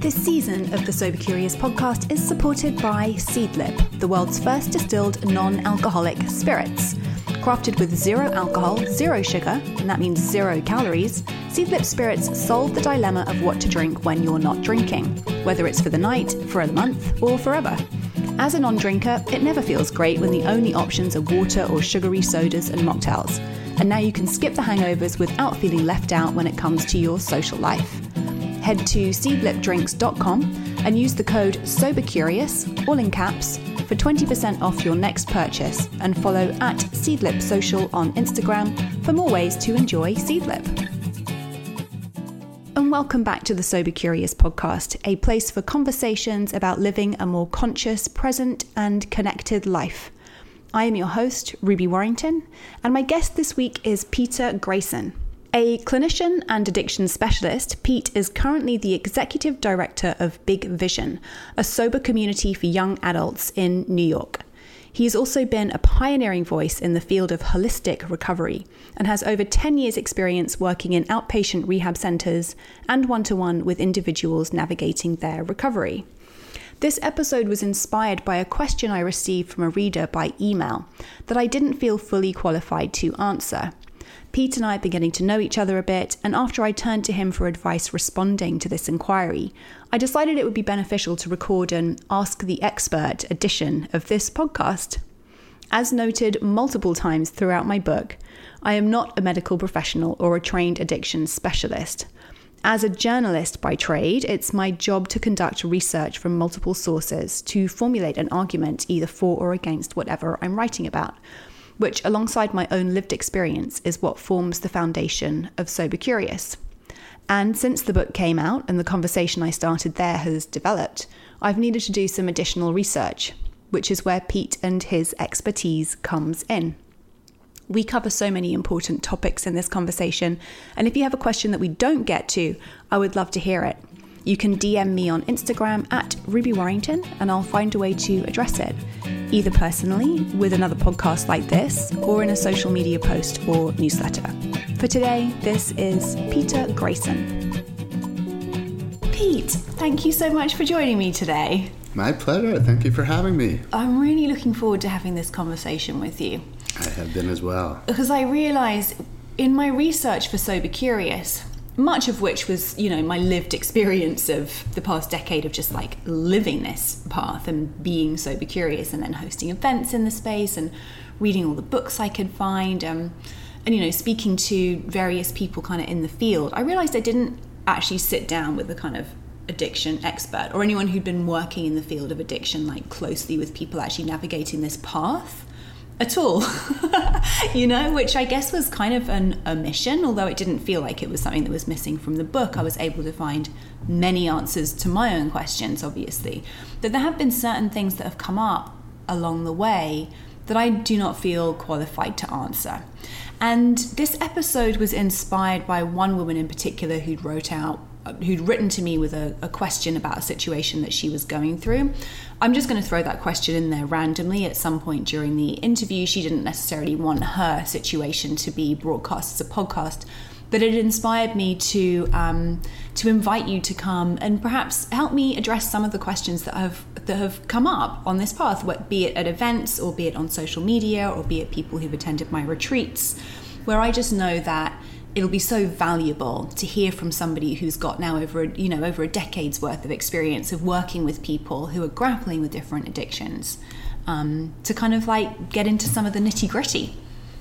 This season of the Sober Curious podcast is supported by Seedlip, the world's first distilled non alcoholic spirits. Crafted with zero alcohol, zero sugar, and that means zero calories, Seedlip spirits solve the dilemma of what to drink when you're not drinking, whether it's for the night, for a month, or forever. As a non drinker, it never feels great when the only options are water or sugary sodas and mocktails. And now you can skip the hangovers without feeling left out when it comes to your social life head to seedlipdrinks.com and use the code SOBERCurious, all in caps, for 20% off your next purchase and follow at Seedlip Social on Instagram for more ways to enjoy Seedlip. And welcome back to the Sober Curious podcast, a place for conversations about living a more conscious, present, and connected life. I am your host, Ruby Warrington, and my guest this week is Peter Grayson. A clinician and addiction specialist, Pete is currently the executive director of Big Vision, a sober community for young adults in New York. He has also been a pioneering voice in the field of holistic recovery and has over 10 years' experience working in outpatient rehab centers and one to one with individuals navigating their recovery. This episode was inspired by a question I received from a reader by email that I didn't feel fully qualified to answer. Pete and I had been getting to know each other a bit, and after I turned to him for advice responding to this inquiry, I decided it would be beneficial to record an Ask the Expert edition of this podcast. As noted multiple times throughout my book, I am not a medical professional or a trained addiction specialist. As a journalist by trade, it's my job to conduct research from multiple sources to formulate an argument either for or against whatever I'm writing about which, alongside my own lived experience, is what forms the foundation of Sober Curious. And since the book came out and the conversation I started there has developed, I've needed to do some additional research, which is where Pete and his expertise comes in. We cover so many important topics in this conversation, and if you have a question that we don't get to, I would love to hear it. You can DM me on Instagram at Ruby Warrington and I'll find a way to address it, either personally with another podcast like this or in a social media post or newsletter. For today, this is Peter Grayson. Pete, thank you so much for joining me today. My pleasure. Thank you for having me. I'm really looking forward to having this conversation with you. I have been as well. Because I realise in my research for Sober Curious, much of which was, you know, my lived experience of the past decade of just like living this path and being sober curious and then hosting events in the space and reading all the books I could find um, and, you know, speaking to various people kind of in the field. I realized I didn't actually sit down with a kind of addiction expert or anyone who'd been working in the field of addiction like closely with people actually navigating this path at all, you know, which I guess was kind of an omission, although it didn't feel like it was something that was missing from the book. I was able to find many answers to my own questions, obviously. That there have been certain things that have come up along the way that I do not feel qualified to answer. And this episode was inspired by one woman in particular who'd wrote out who'd written to me with a, a, question about a situation that she was going through. I'm just going to throw that question in there randomly at some point during the interview. She didn't necessarily want her situation to be broadcast as a podcast, but it inspired me to um, to invite you to come and perhaps help me address some of the questions that have that have come up on this path, be it at events or be it on social media or be it people who've attended my retreats, where I just know that it'll be so valuable to hear from somebody who's got now over a, you know over a decade's worth of experience of working with people who are grappling with different addictions um, to kind of like get into some of the nitty gritty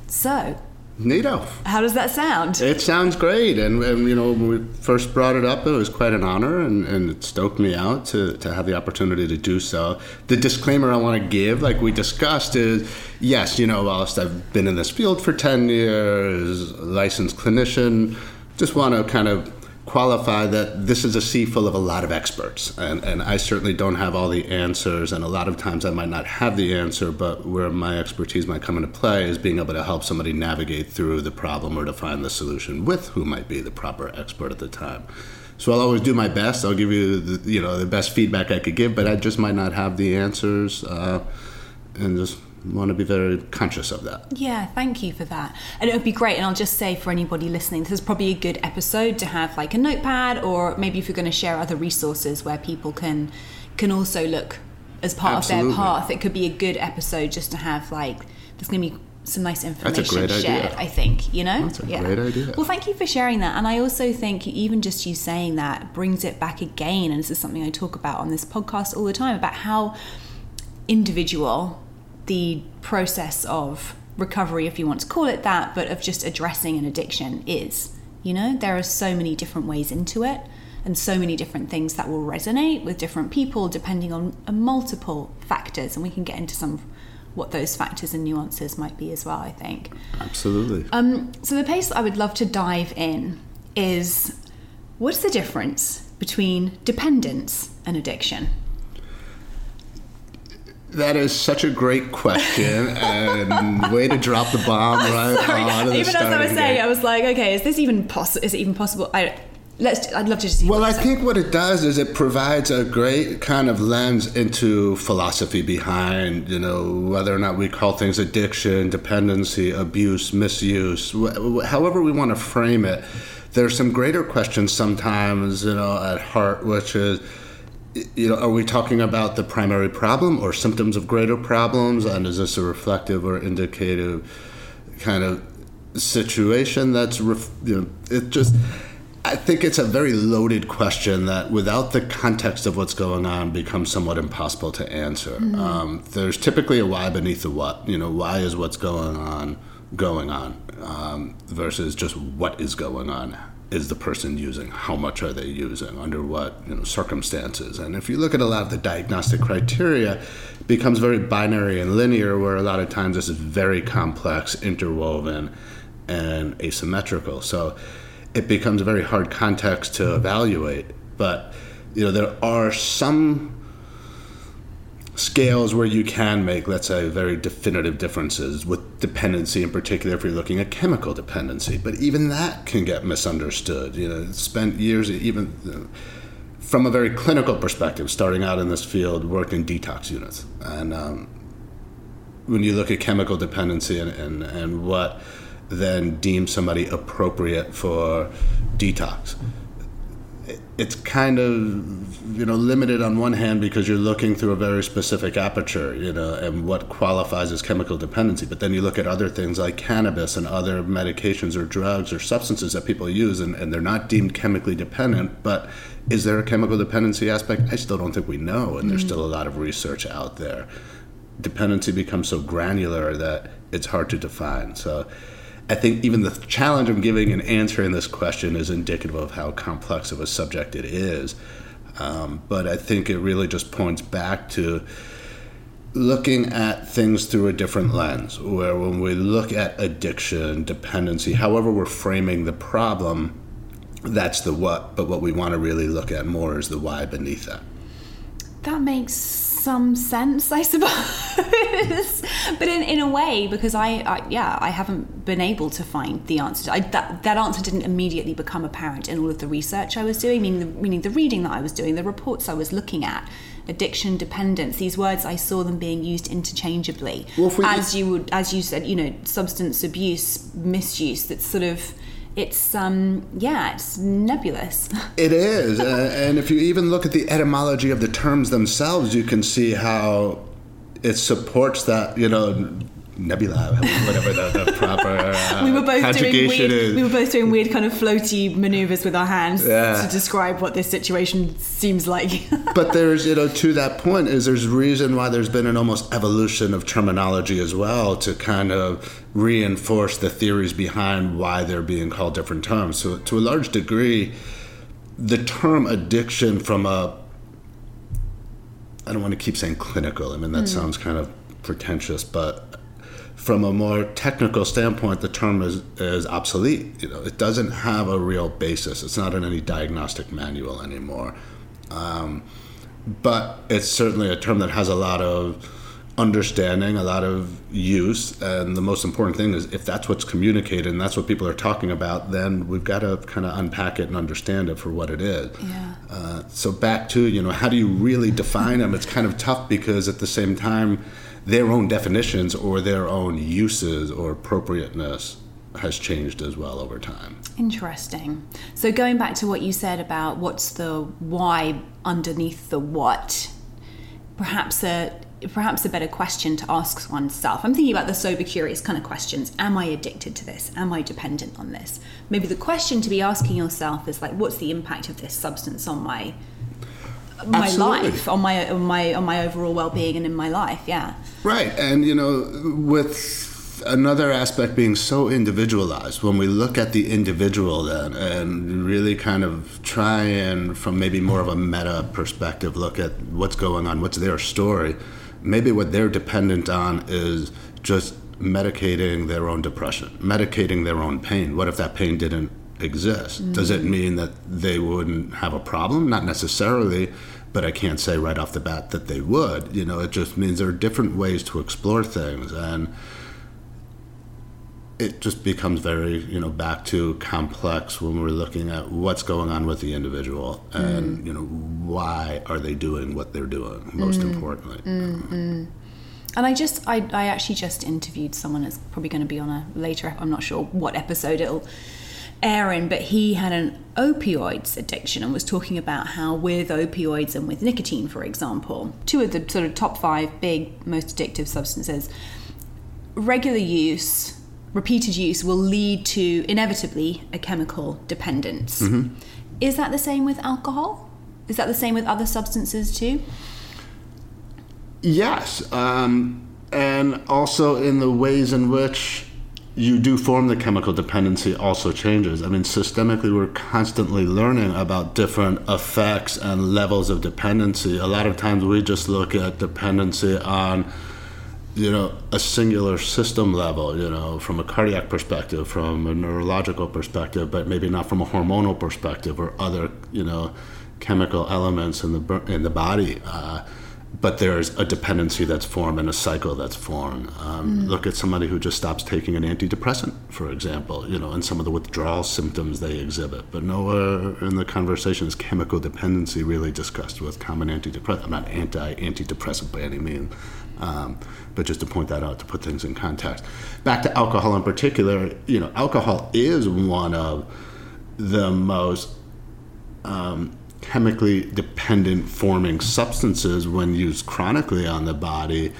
so Neato. How does that sound? It sounds great. And, and, you know, when we first brought it up, it was quite an honor and, and it stoked me out to, to have the opportunity to do so. The disclaimer I want to give, like we discussed, is yes, you know, whilst I've been in this field for 10 years, licensed clinician, just want to kind of qualify that this is a sea full of a lot of experts, and, and I certainly don't have all the answers, and a lot of times I might not have the answer, but where my expertise might come into play is being able to help somebody navigate through the problem or to find the solution with who might be the proper expert at the time. So I'll always do my best. I'll give you the, you know the best feedback I could give, but I just might not have the answers, uh, and just want to be very conscious of that. Yeah, thank you for that. And it would be great. And I'll just say for anybody listening, this is probably a good episode to have like a notepad, or maybe if you're going to share other resources where people can can also look as part Absolutely. of their path. It could be a good episode just to have like there's going to be some nice information great shared. idea. I think you know. That's a great idea. Well, thank you for sharing that. And I also think even just you saying that brings it back again. And this is something I talk about on this podcast all the time about how individual the process of recovery, if you want to call it that, but of just addressing an addiction is. You know, there are so many different ways into it and so many different things that will resonate with different people depending on uh, multiple factors. And we can get into some of what those factors and nuances might be as well, I think. Absolutely. Um, so the place I would love to dive in is what's the difference between dependence and addiction? That is such a great question, and way to drop the bomb right Sorry, on the even as I was saying. I was like, okay, is this even possible? Is it even possible? I let's. I'd love to just. Well, I think what it does is it provides a great kind of lens into philosophy behind, you know, whether or not we call things addiction, dependency, abuse, misuse, wh- however we want to frame it. There's some greater questions sometimes, you know, at heart, which is, you know, are we talking about the primary problem or symptoms of greater problems? And is this a reflective or indicative kind of situation that's, ref, you know, it just, I think it's a very loaded question that without the context of what's going on becomes somewhat impossible to answer. Um, there's typically a why beneath the what, you know, why is what's going on going on um, versus just what is going on is the person using? How much are they using? Under what you know circumstances? And if you look at a lot of the diagnostic criteria it becomes very binary and linear where a lot of times this is very complex interwoven and asymmetrical. So it becomes a very hard context to evaluate. But you know there are some scales where you can make, let's say, very definitive differences with dependency in particular if you're looking at chemical dependency. But even that can get misunderstood. You know, spent years, even from a very clinical perspective, starting out in this field, worked in detox units. And um, when you look at chemical dependency and, and, and what then deems somebody appropriate for detox, it's kind of you know limited on one hand because you're looking through a very specific aperture you know and what qualifies as chemical dependency. But then you look at other things like cannabis and other medications or drugs or substances that people use and, and they're not deemed chemically dependent but is there a chemical dependency aspect? I still don't think we know and there's mm-hmm. still a lot of research out there. Dependency becomes so granular that it's hard to define. So I think even the challenge of giving and answering this question is indicative of how complex of a subject it is. Um, but I think it really just points back to looking at things through a different lens, where when we look at addiction, dependency, however we're framing the problem, that's the what, but what we want to really look at more is the why beneath that. That makes some sense, I suppose. but in, in a way, because I, I, yeah, I haven't been able to find the answer. To, I, that, that answer didn't immediately become apparent in all of the research I was doing, meaning the, meaning the reading that I was doing, the reports I was looking at. Addiction, dependence, these words I saw them being used interchangeably. Well, we- as you would, as you said, you know, substance abuse, misuse. That's sort of, it's um, yeah, it's nebulous. It is, uh, and if you even look at the etymology of the terms themselves, you can see how it supports that. You know, nebula, whatever the, the proper uh, we were both doing conjugation weird. is. We were both doing weird kind of floaty maneuvers with our hands Yeah. to describe what this situation seems like. but there's, you know, to that point, is there's reason why there's been an almost evolution of terminology as well to kind of reinforce the theories behind why they're being called different terms. So, to a large degree, the term addiction from a I don't want to keep saying clinical. I mean that sounds kind of pretentious, but from a more technical standpoint, the term is, is obsolete. You know, it doesn't have a real basis. It's not in any diagnostic manual anymore. Um, but it's certainly a term that has a lot of understanding, a lot of use, and the most important thing is if that's what's communicated and that's what people are talking about, then we've got to kind of unpack it and understand it for what it is. Yeah. Uh, so back to you know how do you really define them? It's kind of tough because at the same time their own definitions or their own uses or appropriateness has changed as well over time. Interesting. So going back to what you said about what's the why underneath the what, perhaps a perhaps a better question to ask oneself. I'm thinking about the sober curious kind of questions. Am I addicted to this? Am I dependent on this? Maybe the question to be asking yourself is like what's the impact of this substance on my my Absolutely. life, on my on my on my overall well-being and in my life, yeah. Right. And you know, with another aspect being so individualized when we look at the individual then and really kind of try and from maybe more of a meta perspective look at what's going on what's their story maybe what they're dependent on is just medicating their own depression medicating their own pain what if that pain didn't exist mm-hmm. does it mean that they wouldn't have a problem not necessarily but I can't say right off the bat that they would. You know, it just means there are different ways to explore things, and it just becomes very you know back to complex when we're looking at what's going on with the individual and mm. you know why are they doing what they're doing most mm. importantly mm, and I just I, I actually just interviewed someone that's probably going to be on a later I'm not sure what episode it'll air in but he had an opioids addiction and was talking about how with opioids and with nicotine for example two of the sort of top five big most addictive substances regular use repeated use will lead to inevitably a chemical dependence. Mm-hmm. Is that the same with alcohol? Is that the same with other substances too? Yes, um, and also in the ways in which you do form the chemical dependency also changes. I mean, systemically, we're constantly learning about different effects and levels of dependency. A lot of times we just look at dependency on you know, a singular system level, you know, from a cardiac perspective, from a neurological perspective, but maybe not from a hormonal perspective or other, you know, chemical elements in the in the body. Uh, but there's a dependency that's formed and a cycle that's formed. Um, mm. Look at somebody who just stops taking an antidepressant, for example, you know, and some of the withdrawal symptoms they exhibit. But nowhere in the conversation is chemical dependency really discussed with common antidepressant. I'm not anti-antidepressant by any means, um, but just to point that out to put things in context. Back to alcohol in particular, you know, alcohol is one of the most um, chemically dependent forming substances when used chronically on the body.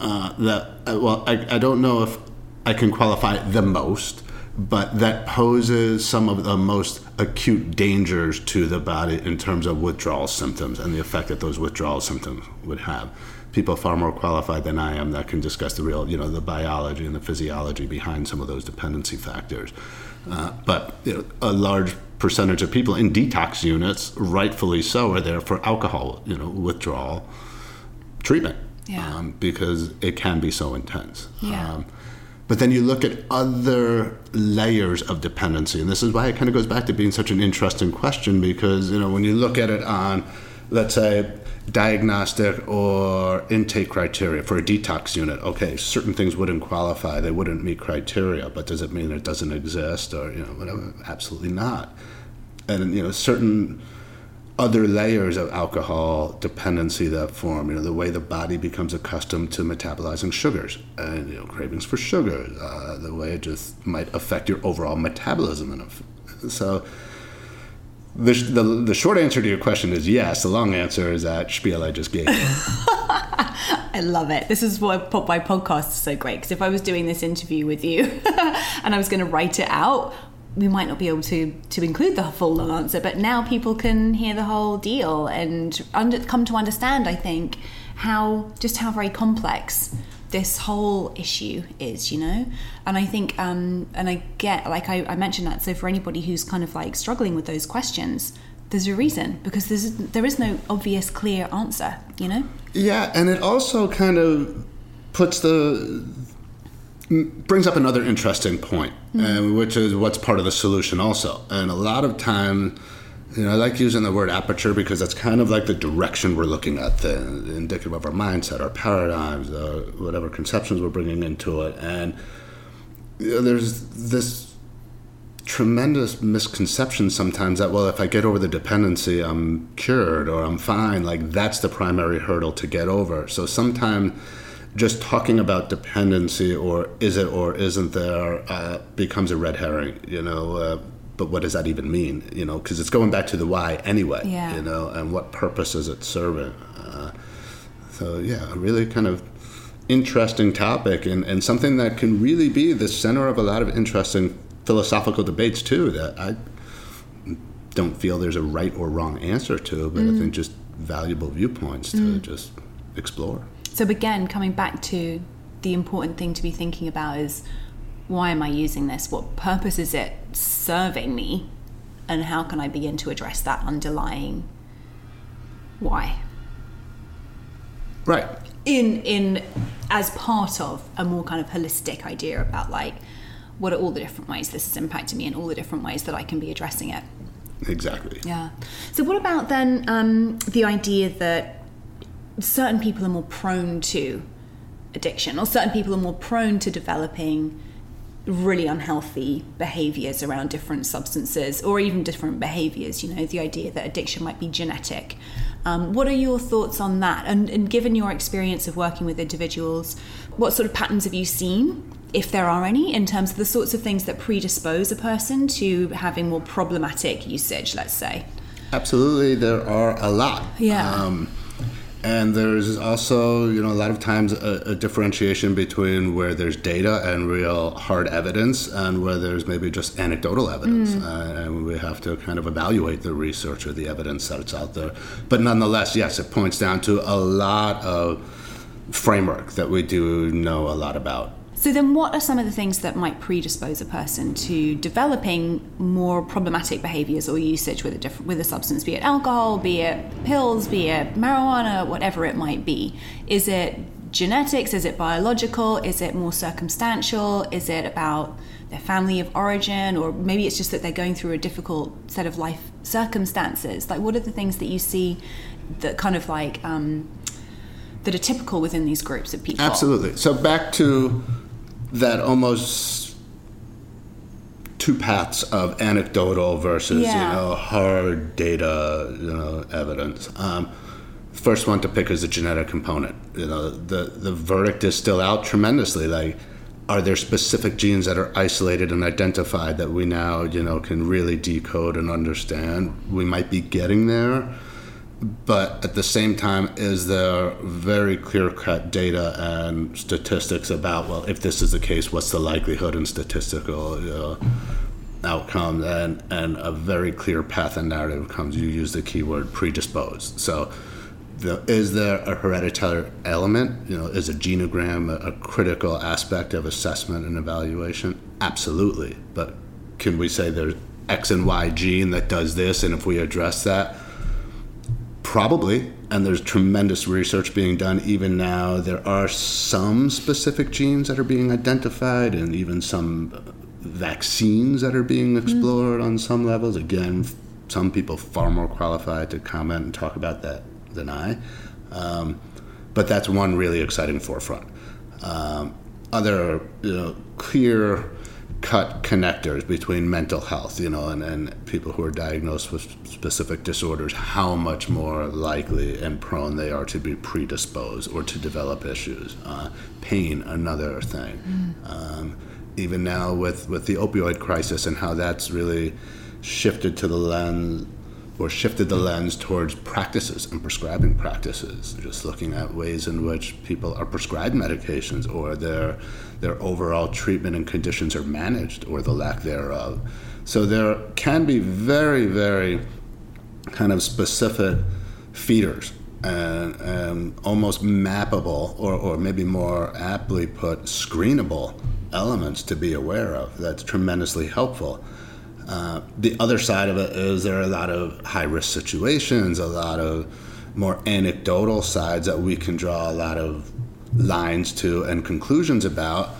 Uh, that uh, well, I, I don't know if I can qualify the most, but that poses some of the most acute dangers to the body in terms of withdrawal symptoms and the effect that those withdrawal symptoms would have people far more qualified than I am that can discuss the real, you know, the biology and the physiology behind some of those dependency factors. Uh, but you know, a large percentage of people in detox units, rightfully so, are there for alcohol, you know, withdrawal treatment. Yeah. Um, because it can be so intense. Yeah. Um, but then you look at other layers of dependency, and this is why it kind of goes back to being such an interesting question because you know when you look at it on, let's say, diagnostic or intake criteria for a detox unit. Okay, certain things wouldn't qualify; they wouldn't meet criteria. But does it mean it doesn't exist, or you know, whatever? Absolutely not. And you know, certain other layers of alcohol dependency that form. You know, the way the body becomes accustomed to metabolizing sugars, and you know, cravings for sugar. Uh, the way it just might affect your overall metabolism, and so the, the, short answer to your question is yes. The long answer is that spiel I just gave. I love it. This is why my podcast is so great because if I was doing this interview with you and I was going to write it out, we might not be able to to include the full long answer. But now people can hear the whole deal and under, come to understand. I think how just how very complex this whole issue is, you know? And I think, um, and I get, like I, I mentioned that, so for anybody who's kind of like struggling with those questions, there's a reason because there's there is no obvious clear answer you know yeah and it also kind of puts the brings up another interesting point mm. which is what's part of the solution also and a lot of time you know, I like using the word aperture because that's kind of like the direction we're looking at, the indicative of our mindset, our paradigms, uh, whatever conceptions we're bringing into it. And you know, there's this tremendous misconception sometimes that well if i get over the dependency i'm cured or i'm fine like that's the primary hurdle to get over so sometimes just talking about dependency or is it or isn't there uh, becomes a red herring you know uh, but what does that even mean you know? Because it's going back to the why anyway Yeah. you know and what purpose is it serving? Uh, so yeah a really kind of interesting topic and, and something that can really be the center of a lot of interesting philosophical debates too that i don't feel there's a right or wrong answer to but i think just valuable viewpoints to just explore. So again, coming back to the important thing to be thinking about is why am I using this? What purpose is it serving me? And how can I begin to address that underlying why? right In in as part of a more kind of holistic idea about like what are all the different ways this has impacted me and all the different ways that I can be addressing it. exactly Yeah. So, what about then um, the idea that certain people are more prone to addiction, or certain people are more prone to developing really unhealthy behaviors around different substances, or even different behaviors? You know, the idea that addiction might be genetic. Um, what are your thoughts on that? And, and given your experience of working with individuals, what sort of patterns have you seen? If there are any, in terms of the sorts of things that predispose a person to having more problematic usage, let's say. Absolutely, there are a lot. Yeah. Um, and there's also, you know, a lot of times a, a differentiation between where there's data and real hard evidence and where there's maybe just anecdotal evidence. Uh, and we have to kind of evaluate the research or the evidence that's out there. But nonetheless, yes, it points down to a lot of framework that we do know a lot about. So then, what are some of the things that might predispose a person to developing more problematic behaviors or usage with a different with a substance, be it alcohol, be it pills, be it marijuana, whatever it might be? Is it genetics? Is it biological? Is it more circumstantial? Is it about their family of origin, or maybe it's just that they're going through a difficult set of life circumstances? Like, what are the things that you see that kind of like um, that are typical within these groups of people? Absolutely. So back to that almost two paths of anecdotal versus Yeah. you know hard data, you know, evidence. Um, first one to pick is the genetic component. You know, the the verdict is still out tremendously. Like, are there specific genes that are isolated and identified that we now you know can really decode and understand? We might be getting there but at the same time, is there very clear cut data and statistics about, well, if this is the case, what's the likelihood and statistical know, outcome? And, and a very clear path and narrative comes, you use the keyword predisposed. So, the, is there a hereditary element? You know, is a genogram a, a critical aspect of assessment and evaluation? Absolutely. But can we say there's X and Y gene that does this, and if we address that, Probably, and there's tremendous research being done even now. There are some specific genes that are being identified, and even some vaccines that are being explored on some levels. Again, some people far more qualified to comment and talk about that than I. Um, but that's one really exciting forefront. Um, other, you know, clear cut connectors between mental health, you know, and, and people who are diagnosed with specific disorders, how much more likely and prone they are to be predisposed or to develop issues. Uh, pain, another thing. Um, even now with, with the opioid crisis and how that's really shifted to the lens or shifted the lens towards practices and prescribing practices, just looking at ways in which people are prescribed medications or their their overall treatment and conditions are managed or the lack thereof. So there can be very, very kind of specific feeders and, and almost mappable or, or maybe more aptly put screenable elements to be aware of that's tremendously helpful uh, the other side of it is there are a lot of high risk situations, a lot of more anecdotal sides that we can draw a lot of lines to and conclusions about.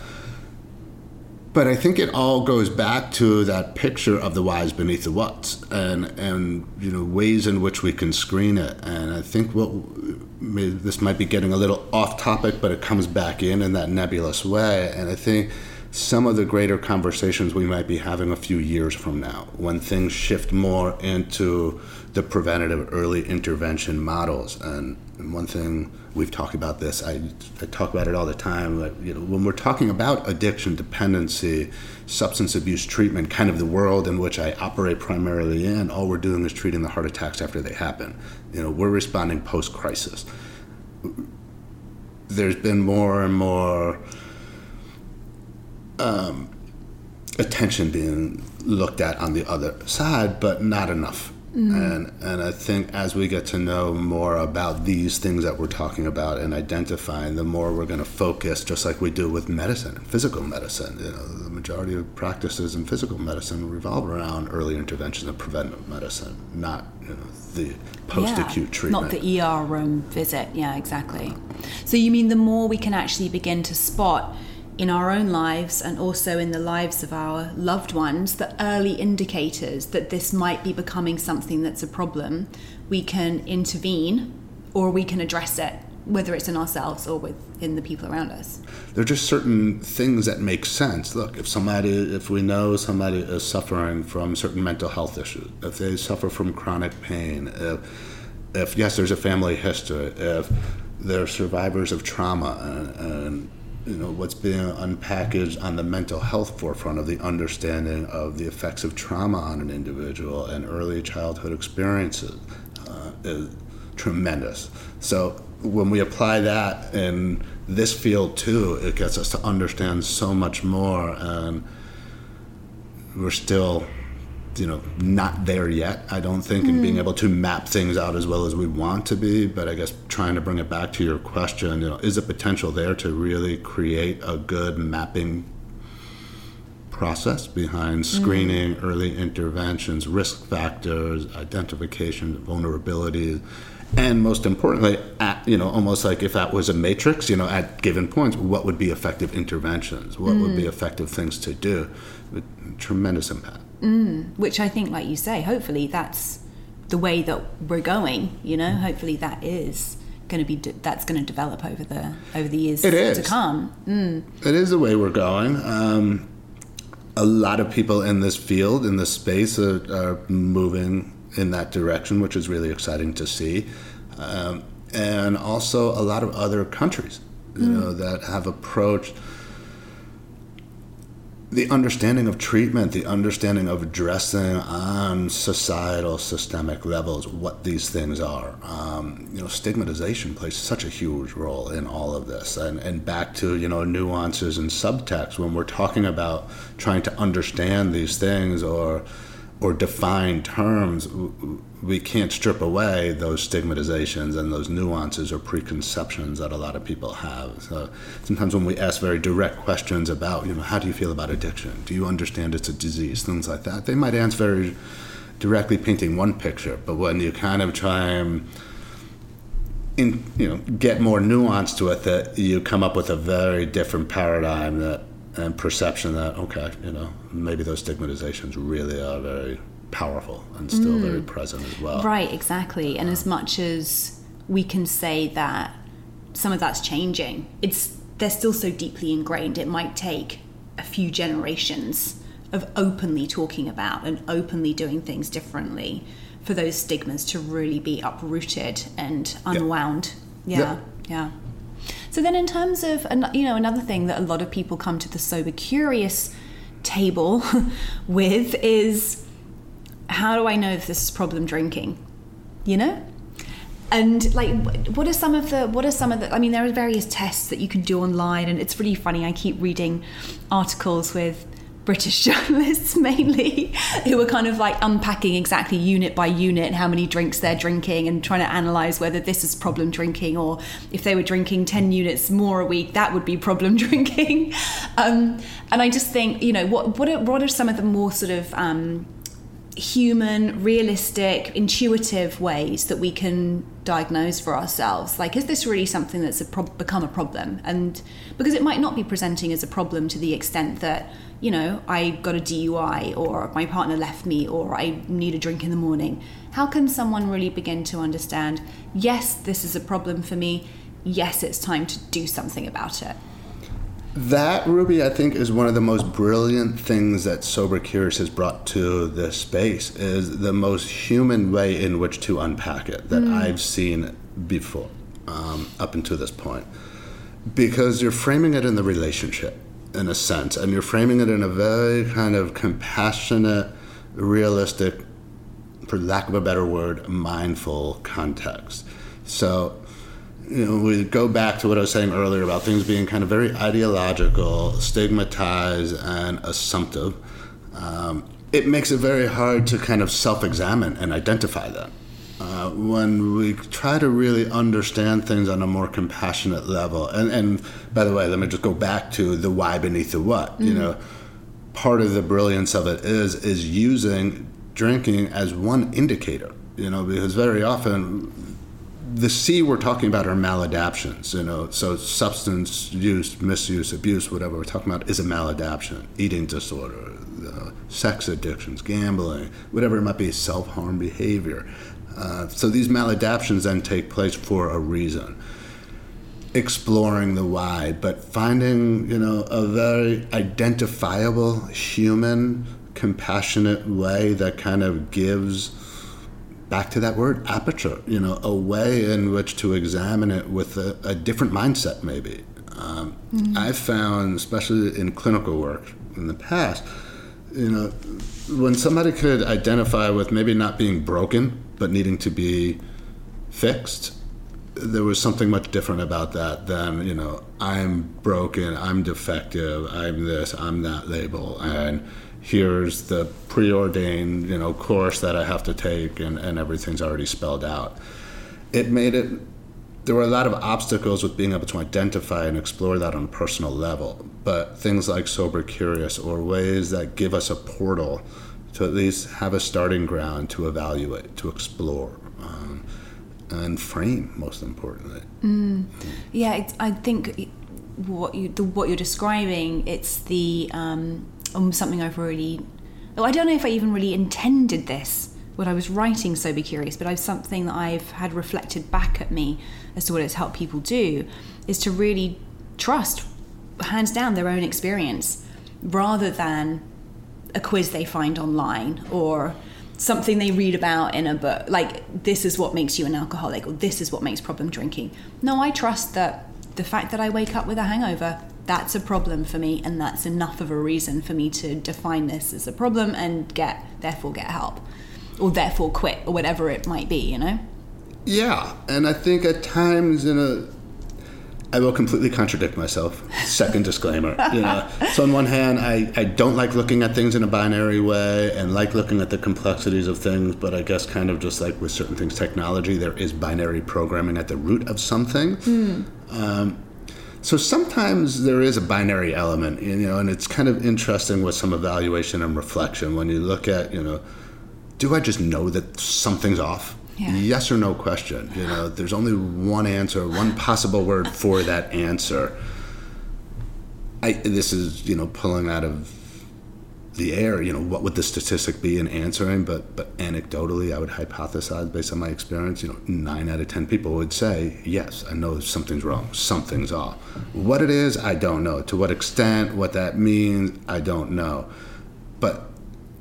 But I think it all goes back to that picture of the whys beneath the whats and, and you know ways in which we can screen it. And I think what this might be getting a little off topic, but it comes back in in that nebulous way. And I think some of the greater conversations we might be having a few years from now when things shift more into the preventative early intervention models. And, one thing we've talked about this, I, I talk about it all the time. But, you know, when we're talking about addiction, dependency, substance abuse treatment, kind of the world in which I operate primarily in, all we're doing is treating the heart attacks after they happen. You know, we're responding post crisis. There's been more and more um, attention being looked at on the other side, but not enough. Mm. And and I think as we get to know more about these things that we're talking about and identifying, the more we're going to focus, just like we do with medicine, physical medicine. You know, the majority of practices in physical medicine revolve around early interventions and preventive medicine, not you know the post-acute yeah, treatment. Not the ER room visit. Yeah, exactly. So you mean the more we can actually begin to spot in our own lives and also in the lives of our loved ones, the early indicators that this might be becoming something that's a problem, we can intervene or we can address it, whether it's in ourselves or within the people around us. There are just certain things that make sense. Look, if somebody, if we know somebody is suffering from certain mental health issues, if they suffer from chronic pain, if, if yes, there's a family history, if they're survivors of trauma and, and you know what's being unpackaged on the mental health forefront of the understanding of the effects of trauma on an individual and early childhood experiences uh, is tremendous. So when we apply that in this field too, it gets us to understand so much more, and we're still you know not there yet i don't think mm. in being hmm. able to map things out as well as we want to be but i guess trying to bring it back to your question you know is a potential there to really create a good mapping process behind hmm. screening mm. early interventions risk factors identification vulnerabilities and most importantly at you know almost like if that was a matrix you know at given points what would be effective interventions what mm. would be hmm. effective things to do with tremendous impact Mm, which I think, like you say, hopefully that's the way that we're going. You know, hopefully that is going to be de- that's going to develop over the over the years to come. Mm. It is the way we're going. Um, a lot of people in this field, in this space, are, are, moving in that direction, which is really exciting to see. Um, and also, a lot of other countries, you mm. know, that have approached the understanding of treatment, the understanding of addressing on societal, systemic levels what these things are. Um, you know, stigmatization plays such a huge role in all of this, and and back to you know nuances and subtext when we're talking about trying to understand these things or or define terms, we can't strip away those stigmatizations and those nuances or preconceptions that a lot of people have. So sometimes when we ask very direct questions about, you know, how do you feel about addiction? Do you understand it's a disease? Things like that. They might answer very directly painting one picture, but when you kind of try and in, you know, get more nuance to it, you come up with a very different paradigm that and perception that okay, you know, maybe those stigmatizations really are very powerful and still mm. very present as well. Right, exactly. And as much as we can say that some of that's changing, it's they're still so deeply ingrained. It might take a few generations of openly talking about and openly doing things differently for those stigmas to really be uprooted and unwound. Yeah, yeah. yeah. So then, in terms of you know another thing that a lot of people come to the sober curious table with is how do I know if this is problem drinking? You know? And like what are some of the what are some of the I mean there are various tests that you can do online and it's really funny I keep reading articles with British journalists mainly who were kind of like unpacking exactly unit by unit how many drinks they're drinking and trying to analyze whether this is problem drinking or if they were drinking 10 units more a week that would be problem drinking. Um, and I just think you know what what are, what are some of the more sort of um, human, realistic, intuitive ways that we can diagnose for ourselves. Like, is this really something that's a pro- become a problem? And because it might not be presenting as a problem to the extent that, you know, I got a DUI or my partner left me or I need a drink in the morning. How can someone really begin to understand, yes, this is a problem for me. Yes, it's time to do something about it. That, Ruby, I think, is one of the most brilliant things that Sober Curious has brought to this space, is the most human way in which to unpack it that I've seen before, um, up until this point. Because you're framing it in the relationship, in a sense, and you're framing it in a very kind of compassionate, realistic, for lack of a better word, mindful context. So, you know, we go back to what I was saying earlier about things being kind of very ideological, stigmatized, and assumptive. Um, it makes it very hard to kind of self examine and identify that. Uh, when we try to really understand things on a more compassionate level, and, and by the way, let me just go back to the why beneath the what. Mm-hmm. You know, part of the brilliance of it is is using drinking as one indicator. You know, because very often the C we're talking about are maladaptions, you know. So substance use, misuse, abuse, whatever we're talking about is a maladaption. Eating disorder, uh, sex addictions, gambling, whatever it might be, self-harm behavior. Uh, so these maladaptions then take place for a reason. Exploring the why, but finding, you know, a very identifiable, human, compassionate way that kind of gives back to that word aperture you know a way in which to examine it with a, a different mindset maybe um, mm-hmm. i've found especially in clinical work in the past you know when somebody could identify with maybe not being broken but needing to be fixed there was something much different about that than you know i'm broken i'm defective i'm this i'm that label and here's the preordained you know course that I have to take and, and everything's already spelled out. It made it there were a lot of obstacles with being able to identify and explore that on a personal level, but things like sober curious or ways that give us a portal to at least have a starting ground to evaluate, to explore. Um, and frame, most importantly. Mm. Yeah, I think what you the, what you're describing, it's the um, um, something I've already. Oh, I don't know if I even really intended this when I was writing Sober Curious, but I've something that I've had reflected back at me as to what it's helped people do is to really trust, hands down, their own experience rather than a quiz they find online or something they read about in a book like this is what makes you an alcoholic or this is what makes problem drinking no i trust that the fact that i wake up with a hangover that's a problem for me and that's enough of a reason for me to define this as a problem and get therefore get help or therefore quit or whatever it might be you know yeah and i think at times in a I will completely contradict myself. Second disclaimer. You know, so on one hand, I, I don't like looking at things in a binary way and like looking at the complexities of things, but I guess kind of just like with certain things, technology, there is binary programming at the root of something. Mm. Um, so sometimes there is a binary element, you know, and it's kind of interesting with some evaluation and reflection when you look at, you know, do I just know that something's off? Yeah. Yes or no question. You know, there's only one answer, one possible word for that answer. I, this is, you know, pulling out of the air, you know, what would the statistic be in answering? But but anecdotally, I would hypothesize based on my experience, you know, nine out of ten people would say, yes, I know something's wrong, something's off. What it is, I don't know. To what extent, what that means, I don't know. But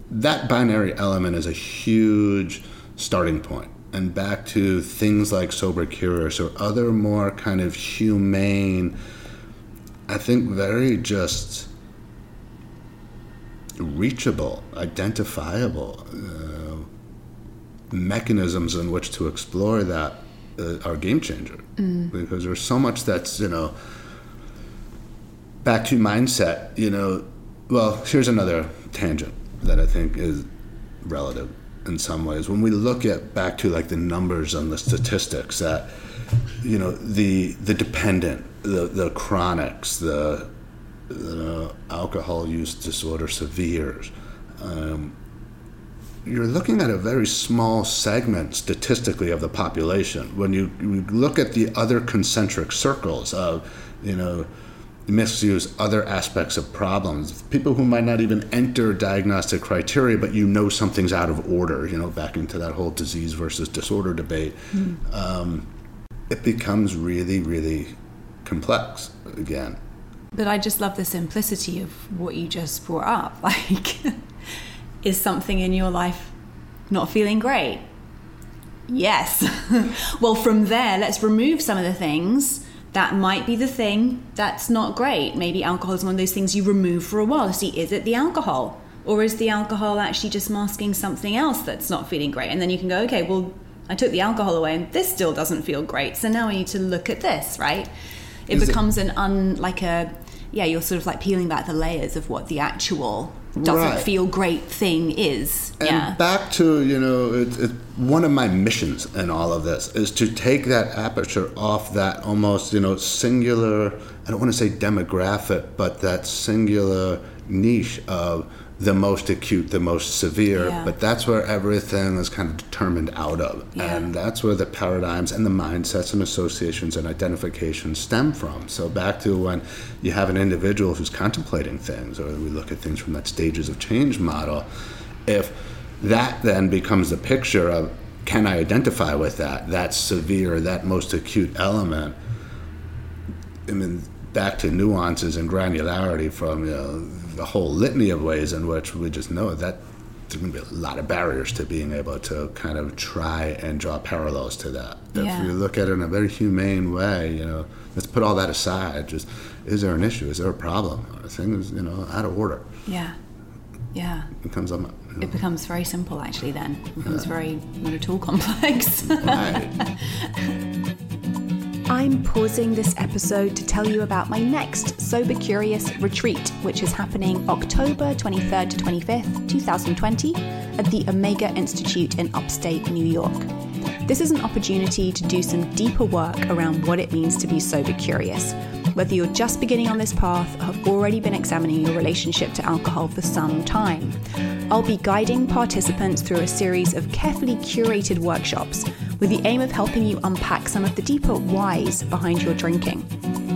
that binary element is a huge starting point. And back to things like sober curious or other more kind of humane, I think very just reachable, identifiable uh, mechanisms in which to explore that uh, are game changer mm. because there's so much that's you know back to mindset you know well here's another tangent that i think is relative in some ways when we look at back to like the numbers and the statistics that you know the the dependent the the chronics the uh, alcohol use disorder severe. Um, you're looking at a very small segment statistically of the population. When you, you, look at the other concentric circles of, you know, misuse, other aspects of problems, people who might not even enter diagnostic criteria, but you know something's out of order, you know, back into that whole disease versus disorder debate, mm. um, it becomes really, really complex again But I just love the simplicity of what you just brought up. Like, is something in your life not feeling great? Yes. well, from there, let's remove some of the things that might be the thing that's not great. Maybe alcohol is one of those things you remove for a while. See, is it the alcohol? Or is the alcohol actually just masking something else that's not feeling great? And then you can go, okay, well, I took the alcohol away and this still doesn't feel great. So now I need to look at this, right? It is becomes it- an un, like a, yeah, you're sort of like peeling back the layers of what the actual doesn't right. feel great thing is. And yeah. back to, you know, it, it, one of my missions in all of this is to take that aperture off that almost, you know, singular, I don't want to say demographic, but that singular niche of the most acute, the most severe, yeah. but that's where everything is kind of determined out of. Yeah. And that's where the paradigms and the mindsets and associations and identifications stem from. So, back to when you have an individual who's contemplating things, or we look at things from that stages of change model, if that then becomes the picture of can I identify with that, that severe, that most acute element, I mean, back to nuances and granularity from you know, a whole litany of ways in which we just know that there's going to be a lot of barriers to being able to kind of try and draw parallels to that. Yeah. If you look at it in a very humane way, you know, let's put all that aside. Just, is there an issue? Is there a problem? Are things, you know, out of order? Yeah. Yeah. It comes up. You know. It becomes very simple, actually. Then it becomes yeah. very not at all complex. right. I'm pausing this episode to tell you about my next Sober Curious retreat, which is happening October 23rd to 25th, 2020, at the Omega Institute in upstate New York. This is an opportunity to do some deeper work around what it means to be sober curious, whether you're just beginning on this path or have already been examining your relationship to alcohol for some time. I'll be guiding participants through a series of carefully curated workshops with the aim of helping you unpack some of the deeper whys behind your drinking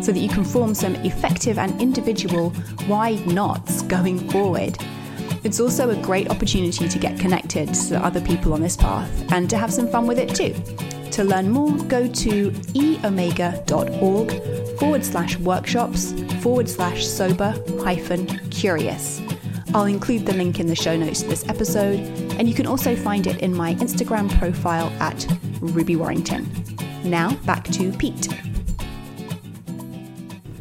so that you can form some effective and individual why nots going forward. It's also a great opportunity to get connected to other people on this path and to have some fun with it too. To learn more, go to eomega.org forward slash workshops forward slash sober hyphen curious. I'll include the link in the show notes to this episode, and you can also find it in my Instagram profile at Ruby Warrington. Now back to Pete.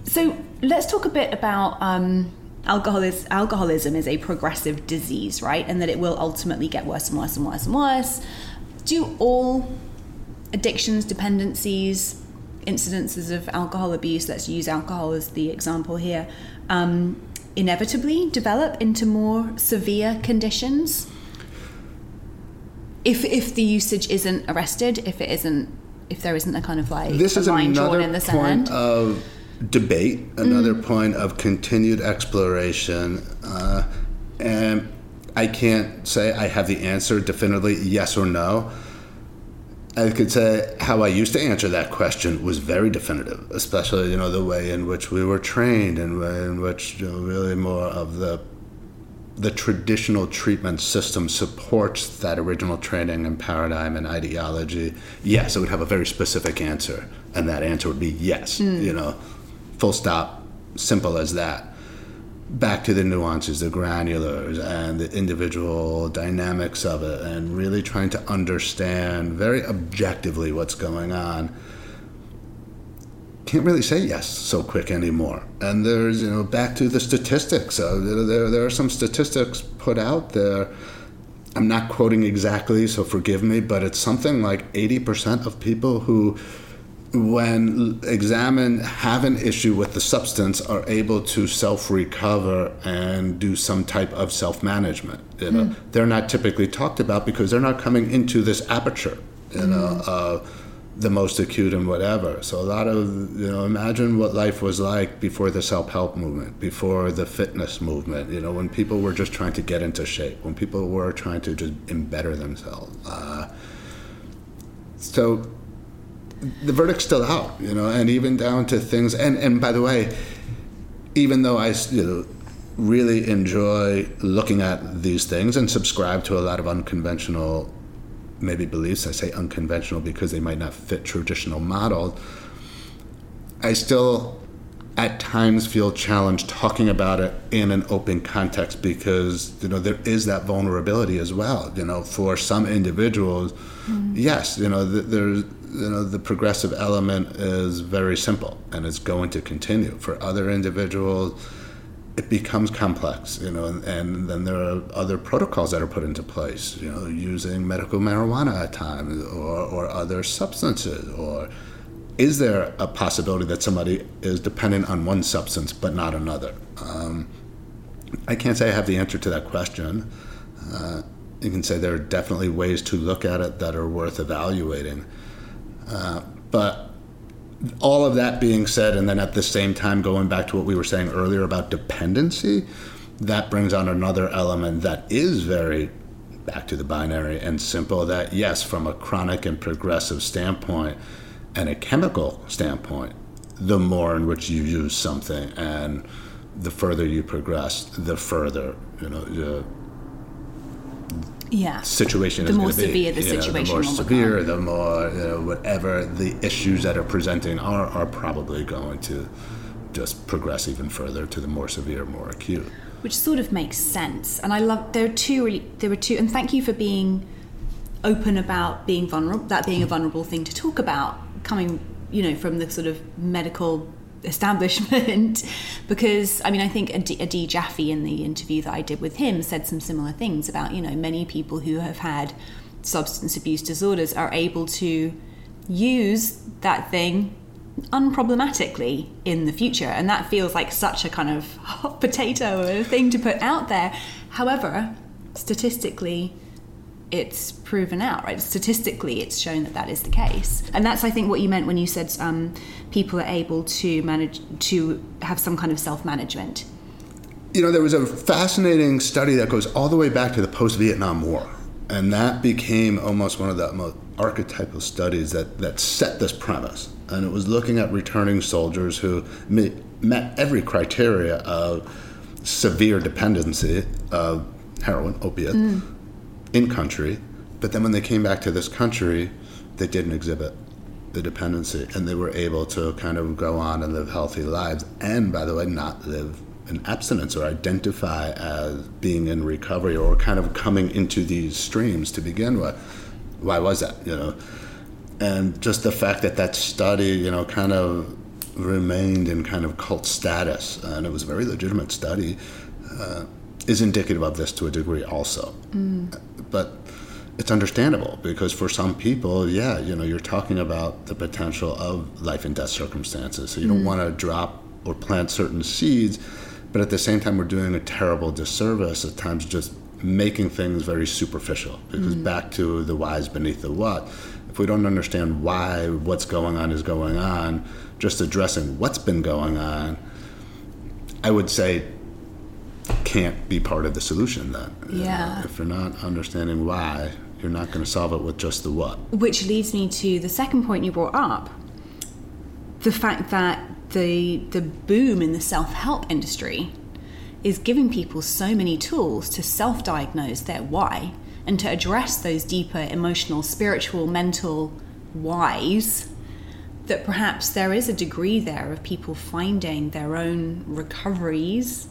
So let's talk a bit about um, alcoholism. Alcoholism is a progressive disease, right? And that it will ultimately get worse and worse and worse and worse. Do all addictions, dependencies, incidences of alcohol abuse, let's use alcohol as the example here, um, inevitably develop into more severe conditions? If if the usage isn't arrested, if it isn't, if there isn't a kind of like this is line drawn in the point sand. of debate, another mm. point of continued exploration, uh, and I can't say I have the answer definitively, yes or no. I could say how I used to answer that question was very definitive, especially you know the way in which we were trained and in which you know, really more of the the traditional treatment system supports that original training and paradigm and ideology, yes, it would have a very specific answer, and that answer would be yes. Mm. You know, full stop, simple as that. Back to the nuances, the granulars, and the individual dynamics of it, and really trying to understand very objectively what's going on can't really say yes so quick anymore. And there's, you know, back to the statistics. Uh, there, there are some statistics put out there. I'm not quoting exactly, so forgive me, but it's something like 80% of people who, when examined, have an issue with the substance are able to self recover and do some type of self management. You know, mm. they're not typically talked about because they're not coming into this aperture. You know, mm. uh, the most acute and whatever. So a lot of you know, imagine what life was like before the self-help movement, before the fitness movement. You know, when people were just trying to get into shape, when people were trying to just embetter themselves. Uh, so the verdict's still out, you know, and even down to things. And and by the way, even though I you know really enjoy looking at these things and subscribe to a lot of unconventional maybe beliefs. I say unconventional because they might not fit traditional models. I still at times feel challenged talking about it in an open context because you know there is that vulnerability as well you know for some individuals mm. yes you know there's you know the progressive element is very simple and it's going to continue for other individuals it becomes complex, you know, and, and, then there are other protocols that are put into place, you know, using medical marijuana at times or, or other substances, or is there a possibility that somebody is dependent on one substance but not another? Um, I can't say I have the answer to that question. Uh, you can say there are definitely ways to look at it that are worth evaluating. Uh, but all of that being said, and then at the same time, going back to what we were saying earlier about dependency, that brings on another element that is very back to the binary and simple that, yes, from a chronic and progressive standpoint and a chemical standpoint, the more in which you use something and the further you progress, the further, you know, yeah. situation the is more severe the situation know, the more severe the more you know, whatever the issues that are presenting are are probably going to just progress even further to the more severe more acute. Which sort of makes sense. And i love there are two really there were two and thank you for being open about being vulnerable that being a vulnerable thing to talk about coming you know from the sort of medical establishment because I mean I think Adi Jaffe in the interview that I did with him said some similar things about you know many people who have had substance abuse disorders are able to use that thing unproblematically in the future. And that feels like such a kind of hot potato thing to put out there. However statistically it's proven out, right? Statistically, it's shown that that is the case, and that's I think what you meant when you said um, people are able to manage to have some kind of self-management. You know, there was a fascinating study that goes all the way back to the post-Vietnam War, and that became almost one of the most archetypal studies that that set this premise. And it was looking at returning soldiers who met every criteria of severe dependency of heroin, opiate. Mm in country, but then when they came back to this country, they didn't exhibit the dependency and they were able to kind of go on and live healthy lives and by the way not live in abstinence or identify as being in recovery or kind of coming into these streams to begin with why was that you know and just the fact that that study you know kind of remained in kind of cult status and it was a very legitimate study uh, is indicative of this to a degree also. Mm. But it's understandable because for some people, yeah, you know, you're talking about the potential of life and death circumstances. So you mm. don't want to drop or plant certain seeds, but at the same time, we're doing a terrible disservice at times just making things very superficial. Because mm. back to the whys beneath the what, if we don't understand why what's going on is going on, just addressing what's been going on, I would say can't be part of the solution then. Yeah. if you're not understanding why, you're not going to solve it with just the what. Which leads me to the second point you brought up the fact that the, the boom in the self help industry is giving people so many tools to self diagnose their why and to address those deeper emotional, spiritual, mental whys that perhaps there is a degree there of people finding their own recoveries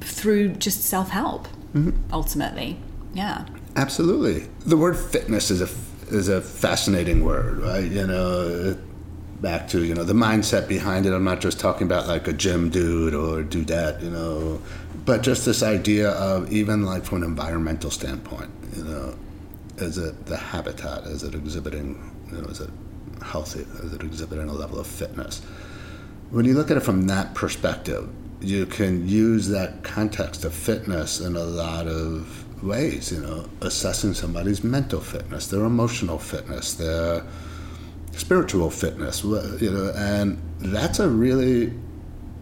through just self help, mm-hmm. ultimately. Yeah. Absolutely. The word fitness is a is a fascinating word, right? You know, back to you know the mindset behind it. I'm not just talking about like a gym dude or dudette, you know, but just this idea of even like from an environmental standpoint, you know, is it the habitat? Is it exhibiting? You know, is it healthy? Is it exhibiting a level of fitness? When you look at it from that perspective, you can use that context of fitness in a lot of ways, you know, assessing somebody's mental fitness, their emotional fitness, their spiritual fitness, you know, and that's a really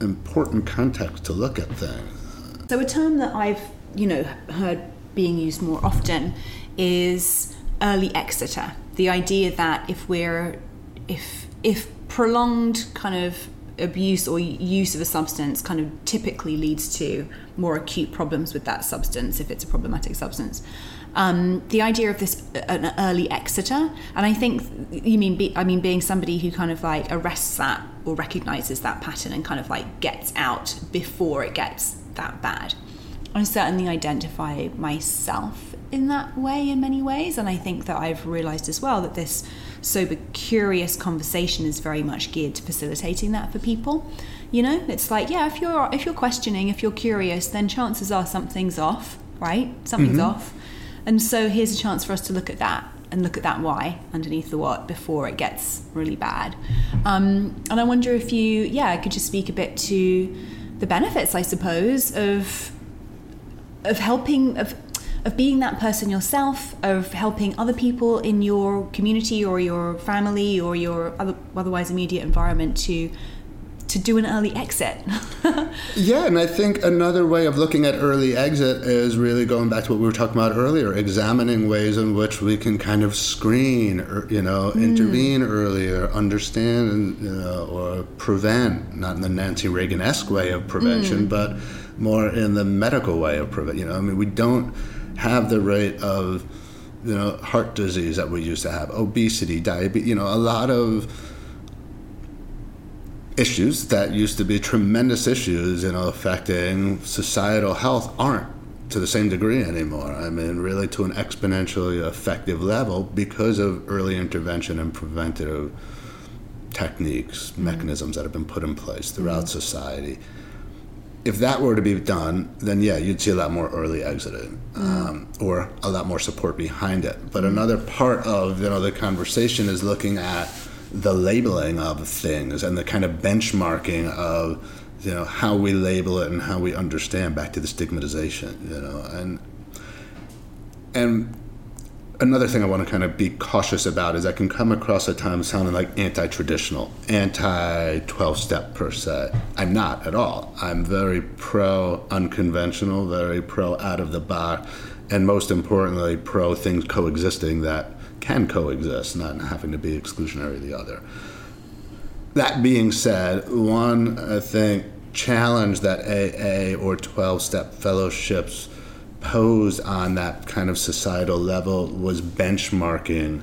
important context to look at things. So a term that I've, you know, heard being used more often is early exiter The idea that if we're if if prolonged kind of abuse or use of a substance kind of typically leads to more acute problems with that substance if it's a problematic substance. Um, the idea of this an early exiter, and I think you mean be, I mean being somebody who kind of like arrests that or recognizes that pattern and kind of like gets out before it gets that bad. I certainly identify myself in that way in many ways, and I think that I've realized as well that this sober curious conversation is very much geared to facilitating that for people. You know it's like yeah if you're if you're questioning if you're curious then chances are something's off right? Something's mm-hmm. off. And so here's a chance for us to look at that and look at that why underneath the what before it gets really bad. Um, and i wonder if you yeah could just speak a bit to the benefits i suppose of of helping of of being that person yourself, of helping other people in your community or your family or your other, otherwise immediate environment to to do an early exit. yeah, and I think another way of looking at early exit is really going back to what we were talking about earlier, examining ways in which we can kind of screen, or, you know, mm. intervene earlier, understand, you know, or prevent. Not in the Nancy Reagan-esque way of prevention, mm. but more in the medical way of prevention. You know, I mean, we don't have the rate of you know heart disease that we used to have, obesity, diabetes. You know, a lot of issues that used to be tremendous issues, you know, affecting societal health aren't to the same degree anymore. I mean, really to an exponentially effective level because of early intervention and preventative techniques, mm-hmm. mechanisms that have been put in place throughout mm-hmm. society if that were to be done, then yeah, you'd see a lot more early exiting mm. um, or a lot more support behind it. But another part of you know the conversation is looking at the labeling of things and the kind of benchmarking of you know how we label it and how we understand back to the stigmatization. You know, and and another thing I want to kind of be cautious about is I can come across at times sounding like anti traditional, anti 12 step per se. I'm not at all. I'm very pro unconventional, very pro out of the box, and most importantly, pro things coexisting that can coexist, not having to be exclusionary of the other. That being said, one, I think, challenge that AA or 12 step fellowships posed on that kind of societal level was benchmarking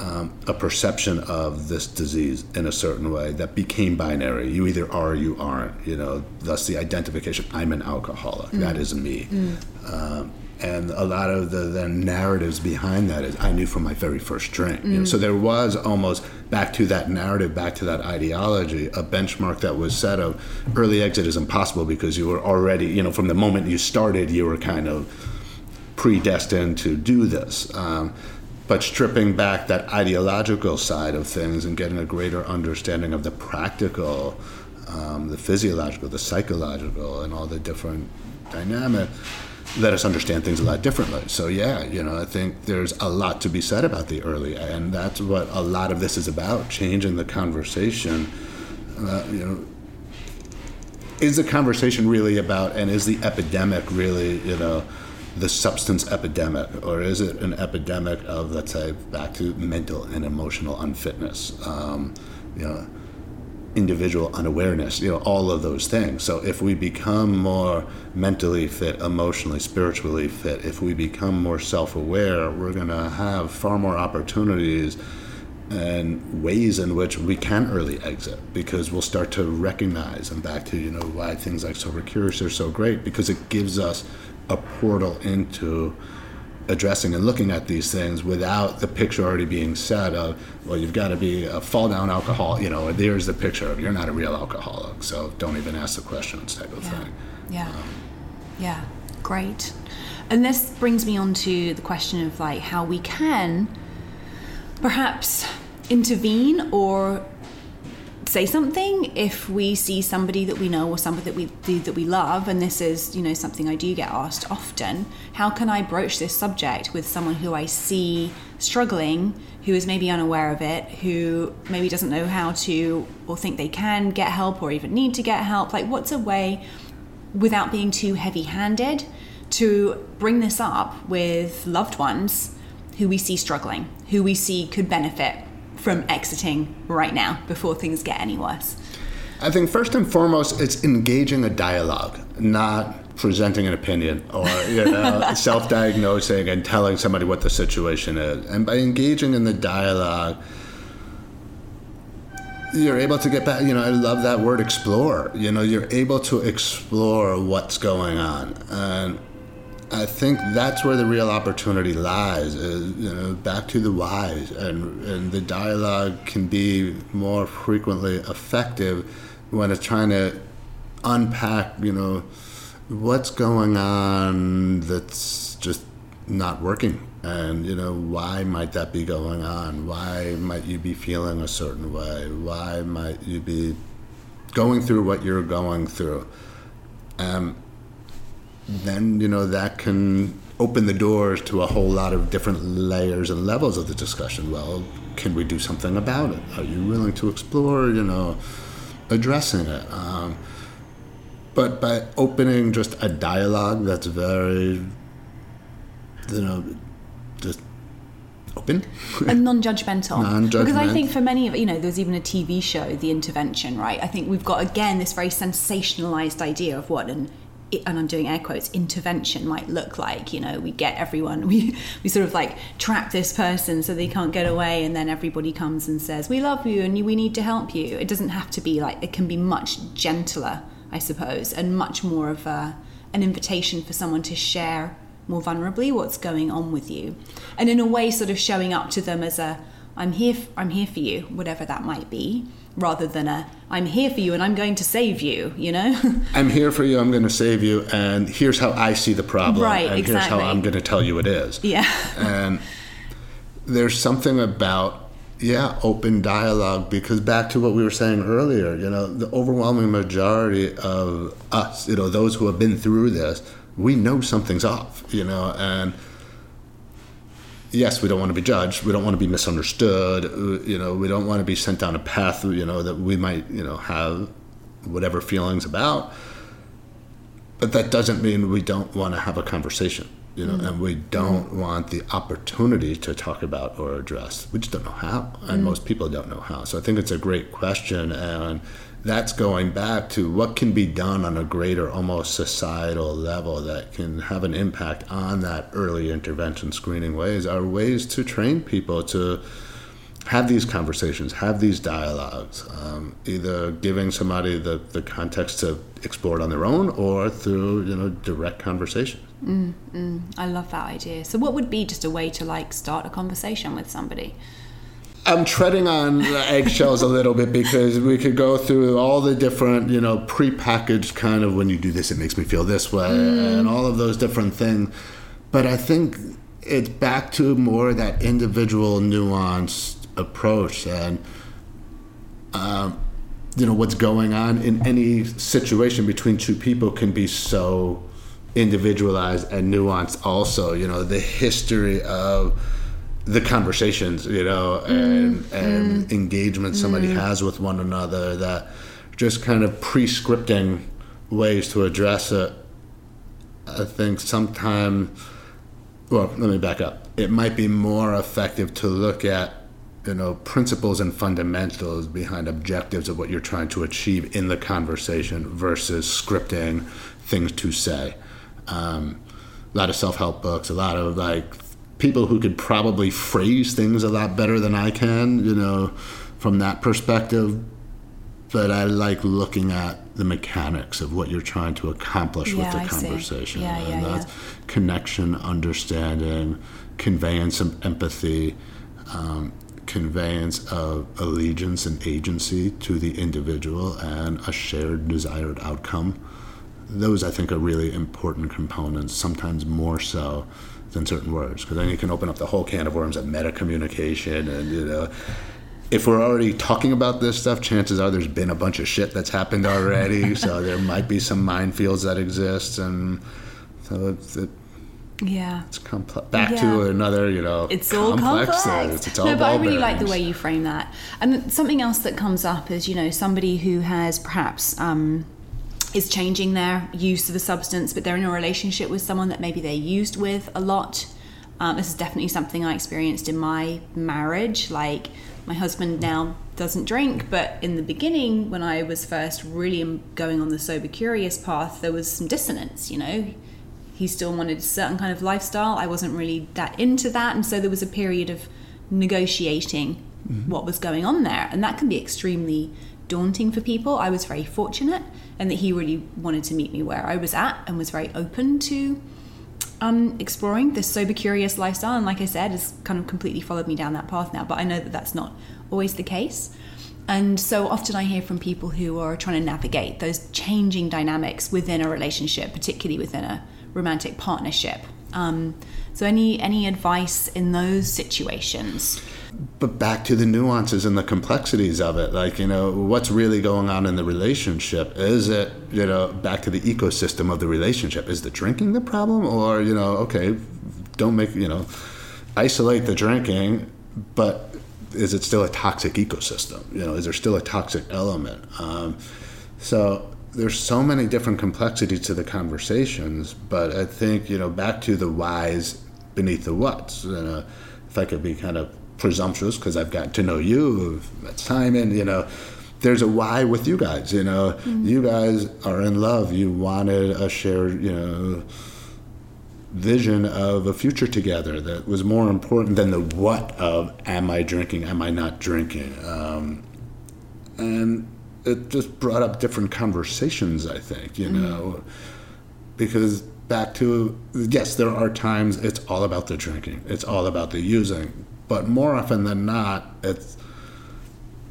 um, a perception of this disease in a certain way that became binary. You either are or you aren't. You know, thus the identification. I'm an alcoholic. Mm. That is me. Mm. Um, and a lot of the, the, narratives behind that is I knew from my very first drink. Mm. You know, so there was almost back to that narrative, back to that ideology, a benchmark that was set of early exit is impossible because you were already, you know, from the moment you started, you were kind of predestined to do this. Um, but stripping back that ideological side of things and getting a greater understanding of the practical, um, the physiological, the psychological, and all the different dynamics let us understand things a lot differently. So yeah, you know, I think there's a lot to be said about the early, and that's what a lot of this is about: changing the conversation. Uh, you know, is the conversation really about, and is the epidemic really, you know? the substance epidemic, or is it an epidemic of, let's say, back to mental and emotional unfitness? Um, you know, individual unawareness, you know, all of those things. So if we become more mentally fit, emotionally, spiritually fit, if we become more self aware, we're going to have far more opportunities and ways in which we can early exit because we'll start to recognize and back to, you know, why things like Sober Curious are so great because it gives us a portal into addressing and looking at these things without the picture already being set of well you've got to be a fall down alcohol you know there's the picture of you're not a real alcoholic so don't even ask the questions type of yeah. thing. Yeah. Um, yeah. Great. And this brings me on to the question of like how we can perhaps intervene or say something if we see somebody that we know or somebody that we do that we love and this is you know something I do get asked often how can I broach this subject with someone who I see struggling who is maybe unaware of it who maybe doesn't know how to or think they can get help or even need to get help? Like what's a way without being too heavy-handed to bring this up with loved ones who we see struggling who we see could benefit from exiting right now before things get any worse? I think first and foremost, it's engaging a dialogue, not presenting an opinion or you know self-diagnosing and telling somebody what the situation is. And by engaging in the dialogue you're able to get back you know i love that word explore. You know you're able to explore what's going on. And i think that's where the real opportunity lies is you know back to the whys. And and the dialogue can be more frequently effective when it's trying to unpack you know what's going on that's just not working. And you know why might that be going on? Why might you be feeling a certain way? Why might you be going through what you're going through? Um, then you know that can open the doors to a whole lot of different layers and levels of the discussion well can we do something about it are you willing to explore you know addressing it um, but by opening just a dialogue that's very you know just open and non-judgmental. Non-judgmental. Because I think for many of you know, there's even a TV show, The Intervention, right? I think we've got again this very sensationalized idea of what an and I'm doing air quotes intervention might look like. You know, we get everyone, we we sort of like trap this person so they can't get away, and then everybody comes and says, "We love you and we need to help you." It doesn't have to be like it can be much gentler, I suppose, and much more of a, an invitation for someone to share more vulnerably what's going on with you and in a way sort of showing up to them as a i'm here i'm here for you whatever that might be rather than a i'm here for you and i'm going to save you you know? I'm here for you i'm going to save you and here's how i see the problem right and exactly. here's how i'm going to tell you it is. Yeah. And there's something about yeah open dialogue because back to what we were saying earlier you know the overwhelming majority of us you know those who have been through this we know something's off, you know, and yes, we don't want to be judged. We don't want to be misunderstood. uh, You know, we don't want to be sent down a path, you know, that we might, you know, have whatever feelings about. But that doesn't mean we don't want to have a conversation, you know, mm. and we don't mm. want the opportunity to talk about or address. We just don't know how, and mm. most people don't know how. So I think it's a great question, and that's going back to what can be done on a greater, almost societal level that can have an impact on that early intervention screening ways are ways to train people to have these conversations, have these dialogues, um, either giving somebody the, the context to explore it on their own or through you know direct conversation. Mm, mm, I love that idea. So, what would be just a way to like start a conversation with somebody? I'm treading on eggshells a little bit because we could go through all the different, you know, prepackaged kind of when you do this, it makes me feel this way, mm. and all of those different things. But I think it's back to more that individual, nuanced approach, and um, you know what's going on in any situation between two people can be so individualized and nuanced. Also, you know, the history of the conversations, you know, and mm, and mm, engagement somebody mm. has with one another that just kind of pre-scripting ways to address it. I think sometimes, well, let me back up. It might be more effective to look at, you know, principles and fundamentals behind objectives of what you're trying to achieve in the conversation versus scripting things to say. Um, a lot of self-help books, a lot of like people who could probably phrase things a lot better than I can, you know, from that perspective. But I like looking at the mechanics of what you're trying to accomplish yeah, with the I conversation. Yeah, and yeah, that's connection, understanding, conveyance of empathy, um, conveyance of allegiance and agency to the individual, and a shared desired outcome. Those, I think, are really important components, sometimes more so than certain words because then you can open up the whole can of worms of meta communication and you know. If we're already talking about this stuff chances are there's been a bunch of shit that's happened already so there might be some minefields that exist and so it's, it, yeah. It's complex back yeah. to another you know it's all complex, complex. It's all no but i really like the way you frame that. And something else that comes up is you know somebody who has perhaps um, is changing their use of a substance, but they're in a relationship with someone that maybe they used with a lot. Um, this is definitely something I experienced in my marriage. Like My husband now doesn't drink, but in the beginning, when I was first really going on the sober curious path, there was some dissonance, you know. He still wanted a certain kind of lifestyle. I wasn't really that into that. And so there was a period of negotiating mm-hmm. what was going on there. And that can be extremely daunting for people. I was very fortunate and that he really wanted to meet me where I was at and was very open to um, exploring this sober curious lifestyle. And like I said, has kind of completely followed me down that path now. But I know that that's not always the case. And so often I hear from people who are trying to navigate those changing dynamics within a relationship, particularly within a romantic partnership. Um, so, any any advice in those situations? But back to the nuances and the complexities of it, like you know, what's really going on in the relationship? Is it you know back to the ecosystem of the relationship? Is the drinking the problem, or you know, okay, don't make you know, isolate the drinking, but is it still a toxic ecosystem? You know, is there still a toxic element? Um, so there's so many different complexities to the conversations, but I think you know back to the whys beneath the whats. You know, if I could be kind of presumptuous because I've got to know you, time, you know, there's a why with you guys. You know, mm-hmm. you guys are in love. You wanted a shared, you know, vision of a future together that was more important than the what of am I drinking, am I not drinking, um, and it just brought up different conversations. I think you mm-hmm. know because back to yes, there are times it's all about the drinking, it's all about the using, but more often than not, it's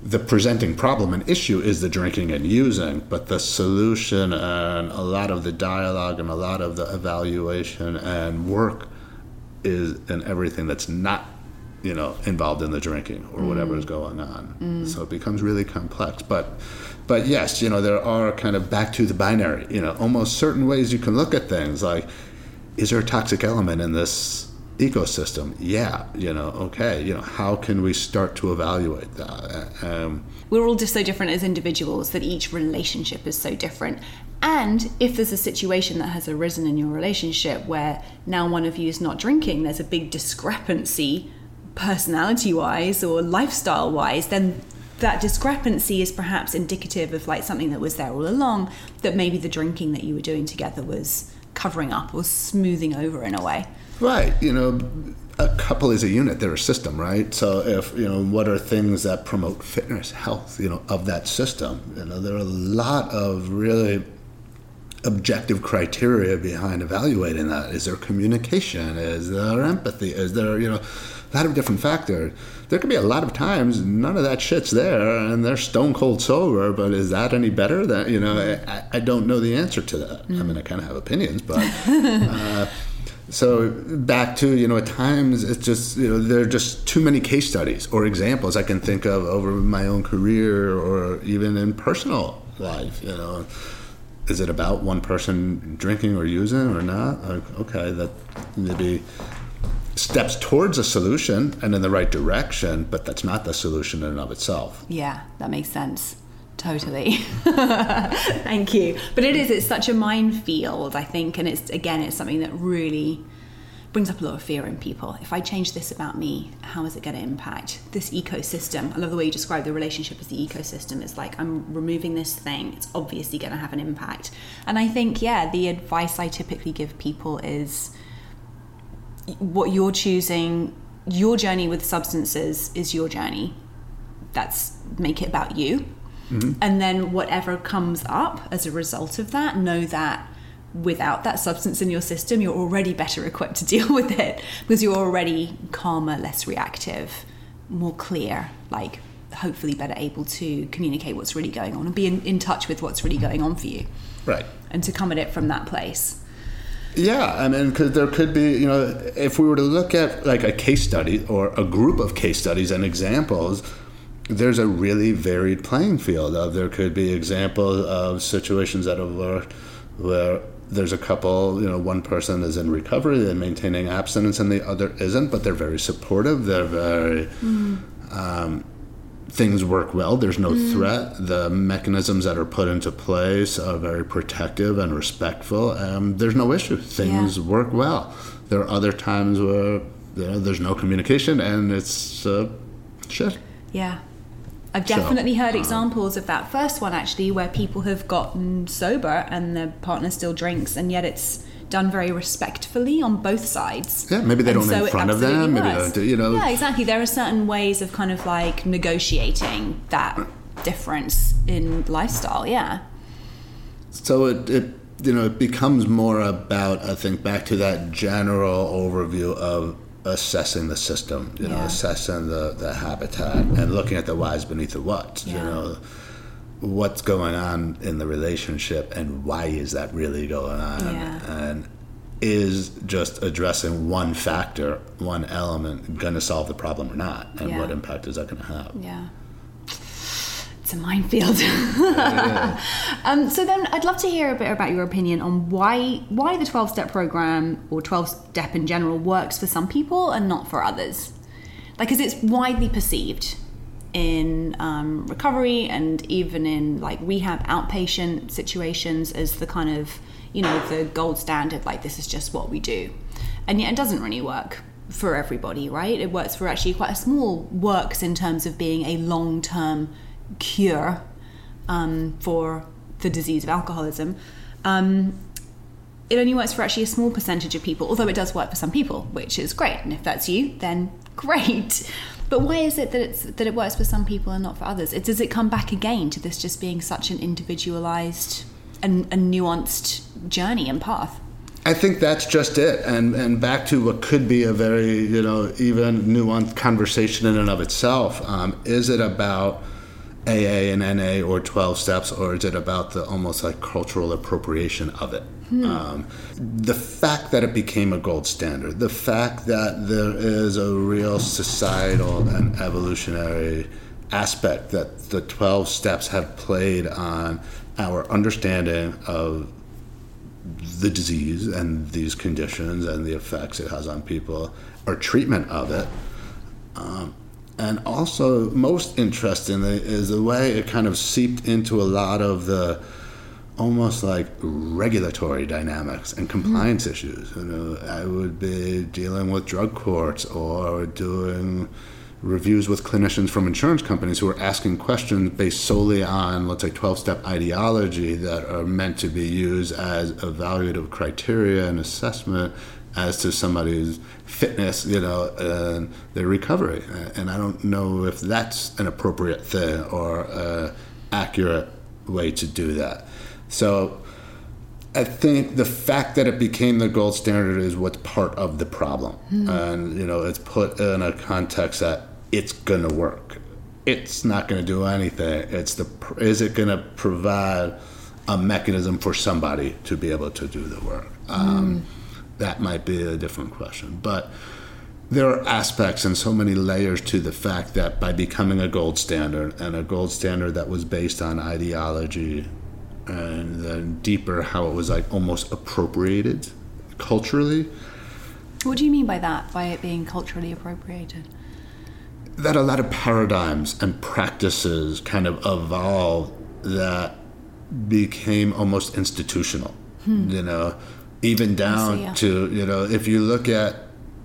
the presenting problem and issue is the drinking and using, but the solution and a lot of the dialogue and a lot of the evaluation and work is in everything that's not you know involved in the drinking or mm. whatever is going on mm. so it becomes really complex but but yes you know there are kind of back to the binary you know almost certain ways you can look at things like is there a toxic element in this ecosystem yeah you know okay you know how can we start to evaluate that um, we're all just so different as individuals that each relationship is so different and if there's a situation that has arisen in your relationship where now one of you is not drinking there's a big discrepancy personality wise or lifestyle wise, then that discrepancy is perhaps indicative of like something that was there all along that maybe the drinking that you were doing together was covering up or smoothing over in a way. Right. You know, a couple is a unit, they're a system, right? So if, you know, what are things that promote fitness, health, you know, of that system? You know, there are a lot of really objective criteria behind evaluating that. Is there communication? Is there empathy? Is there, you know, a lot of different factors. There could be a lot of times none of that shit's there and they're stone cold sober, but is that any better? That you know, I, I don't know the answer to that. Mm. I mean, I kind of have opinions, but. Uh, so back to you know at times it's just you know there are just too many case studies or examples I can think of over my own career or even in personal life. You know, is it about one person drinking or using or not? Like, okay, that maybe steps towards a solution and in the right direction, but that's not the solution in and of itself. Yeah, that makes sense. Totally. Thank you. But it is, it's such a minefield, I think. And it's, again, it's something that really brings up a lot of fear in people. If I change this about me, how is it going to impact this ecosystem? I love the way you describe the relationship as the ecosystem. It's like I'm removing this thing, it's obviously going to have an impact. And I think, yeah, the advice I typically give people is what you're choosing, your journey with substances is your journey. That's make it about you. Mm-hmm. And then whatever comes up as a result of that, know that without that substance in your system, you're already better equipped to deal with it because you're already calmer, less reactive, more clear, like hopefully better able to communicate what's really going on and be in, in touch with what's really going on for you. Right. And to come at it from that place. Yeah, I mean, because there could be, you know, if we were to look at like a case study or a group of case studies and examples, there's a really varied playing field. Of there could be examples of situations that have worked where there's a couple, you know, one person is in recovery and maintaining abstinence, and the other isn't, but they're very supportive. They're very mm. um, things work well. There's no mm. threat. The mechanisms that are put into place are very protective and respectful. And there's no issue. Things yeah. work well. There are other times where you know, there's no communication and it's uh, shit. Yeah. I've definitely heard uh-huh. examples of that first one actually, where people have gotten sober and their partner still drinks, and yet it's done very respectfully on both sides. Yeah, maybe they And don't so in front of them. Maybe they don't, you know. Yeah, exactly. There are certain ways of kind of like negotiating that difference in lifestyle. Yeah. So it, it you know it becomes more about I think back to that general overview of assessing the system, you know, assessing the, the habitat and looking at the whys beneath the what, you know, what's going on in the relationship and why is that really going on Yeah. and is just addressing one factor, one element going to solve the problem or not and Yeah. what impact is that going to have? Yeah. It's a minefield. um, so then I'd love to hear a bit about your opinion on why why the 12 step program or 12 step in general works for some people and not for others. Like, because it's widely perceived in um, recovery and even in like rehab outpatient situations as the kind of, you know, the gold standard, like this is just what we do. And yet it doesn't really work for everybody, right? It works for actually quite a small works in terms of being a long term cure um, for the disease of alcoholism. Um, it only works for actually a small percentage of people, although it does work for some people, which is great. And if that's you, then great. But why is it that it's that it works for some people and not for others? It, does it come back again to this just being such an individualized and a nuanced journey and path? I think that's just it, and and back to what could be a very you know even nuanced conversation in and of itself. Um, is it about AA and NA or twelve steps, or is it about the almost like cultural appropriation of it? Um, the fact that it became a gold standard, the fact that there is a real societal and evolutionary aspect that the 12 steps have played on our understanding of the disease and these conditions and the effects it has on people, or treatment of it. Um, and also, most interestingly, is the way it kind of seeped into a lot of the almost like regulatory dynamics and mm-hmm. compliance issues. You know, I would be dealing with drug courts or doing reviews with clinicians from insurance companies who are asking questions based solely on, let's say, 12 step ideology that are meant to be used as evaluative criteria and assessment as to somebody's fitness, you know, uh, and their recovery. And I don't know if that's an appropriate thing or a accurate way to do that. So I think the fact that it became the gold standard is what's part of the problem. Hmm. And, you know, it's put in a context that it's going to work. It's not going to do anything. It's the is it going to provide a mechanism for somebody to be able to do the work? Um, hmm. That might be a different question, but there are aspects and so many layers to the fact that by becoming a gold standard and a gold standard that was based on ideology and then deeper how it was like almost appropriated culturally What do you mean by that? By it being culturally appropriated? that a lot of paradigms and practices kind of evolved that became almost institutional hmm. you know even down yeah. to you know if you look at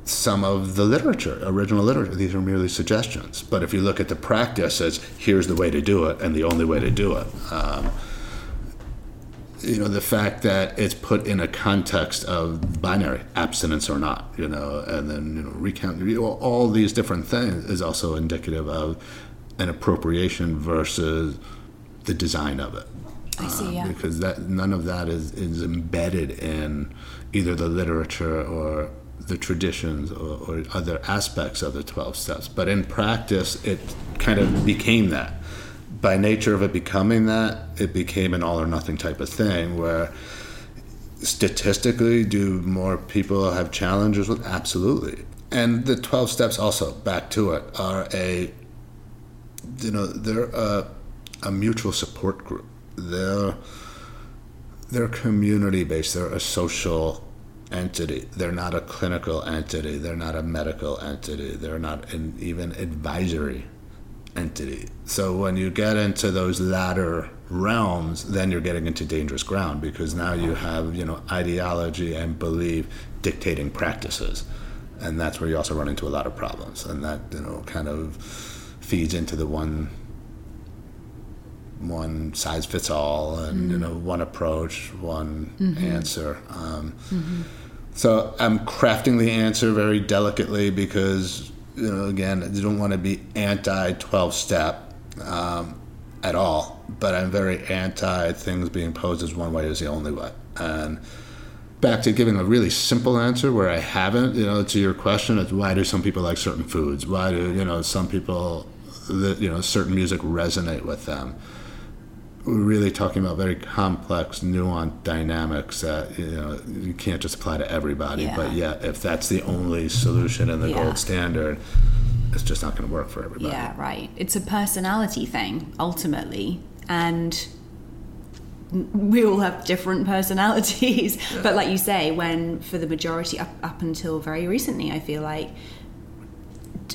some of the literature original literature these are merely suggestions but if you look at the practice as here's the way to do it and the only way to do it um, you know the fact that it's put in a context of binary abstinence or not you know and then you know recount all these different things is also indicative of an appropriation versus the design of it I see, Um, yeah. because that none of that is, is embedded in either the literature or the traditions or, or other aspects of the 12 steps but in practice it kind of became that by nature of it becoming that, it became an all or nothing type of thing where statistically, do more people have challenges with? Absolutely. And the 12 steps also, back to it, are a, you know, they're a, a mutual support group. They're, they're community based, they're a social entity. They're not a clinical entity, they're not a medical entity, they're not an even advisory entity. So when you get into those latter realms, then you're getting into dangerous ground because now you have, you know, ideology and belief dictating practices. And that's where you also run into a lot of problems. And that, you know, kind of feeds into the one one size fits all and you know one approach one answer um, so i'm crafting the answer very delicately because you know again i don't want to be anti 12 step um, at all but i'm very anti things being posed as one way is the only way and back to giving a really simple answer where I haven't, you know, to your question, it's why do some people like certain foods? Why do, you know, some people, that you know, certain music resonate with them? We're really talking about very complex, nuanced dynamics that, you know, you can't just apply to everybody. Yeah. But yeah, if that's the only solution and the Yeah. gold standard, it's just not going to work for everybody. Yeah, right. It's a personality thing ultimately, and we all have different personalities. But like you say, when for the majority up up until very recently, I feel like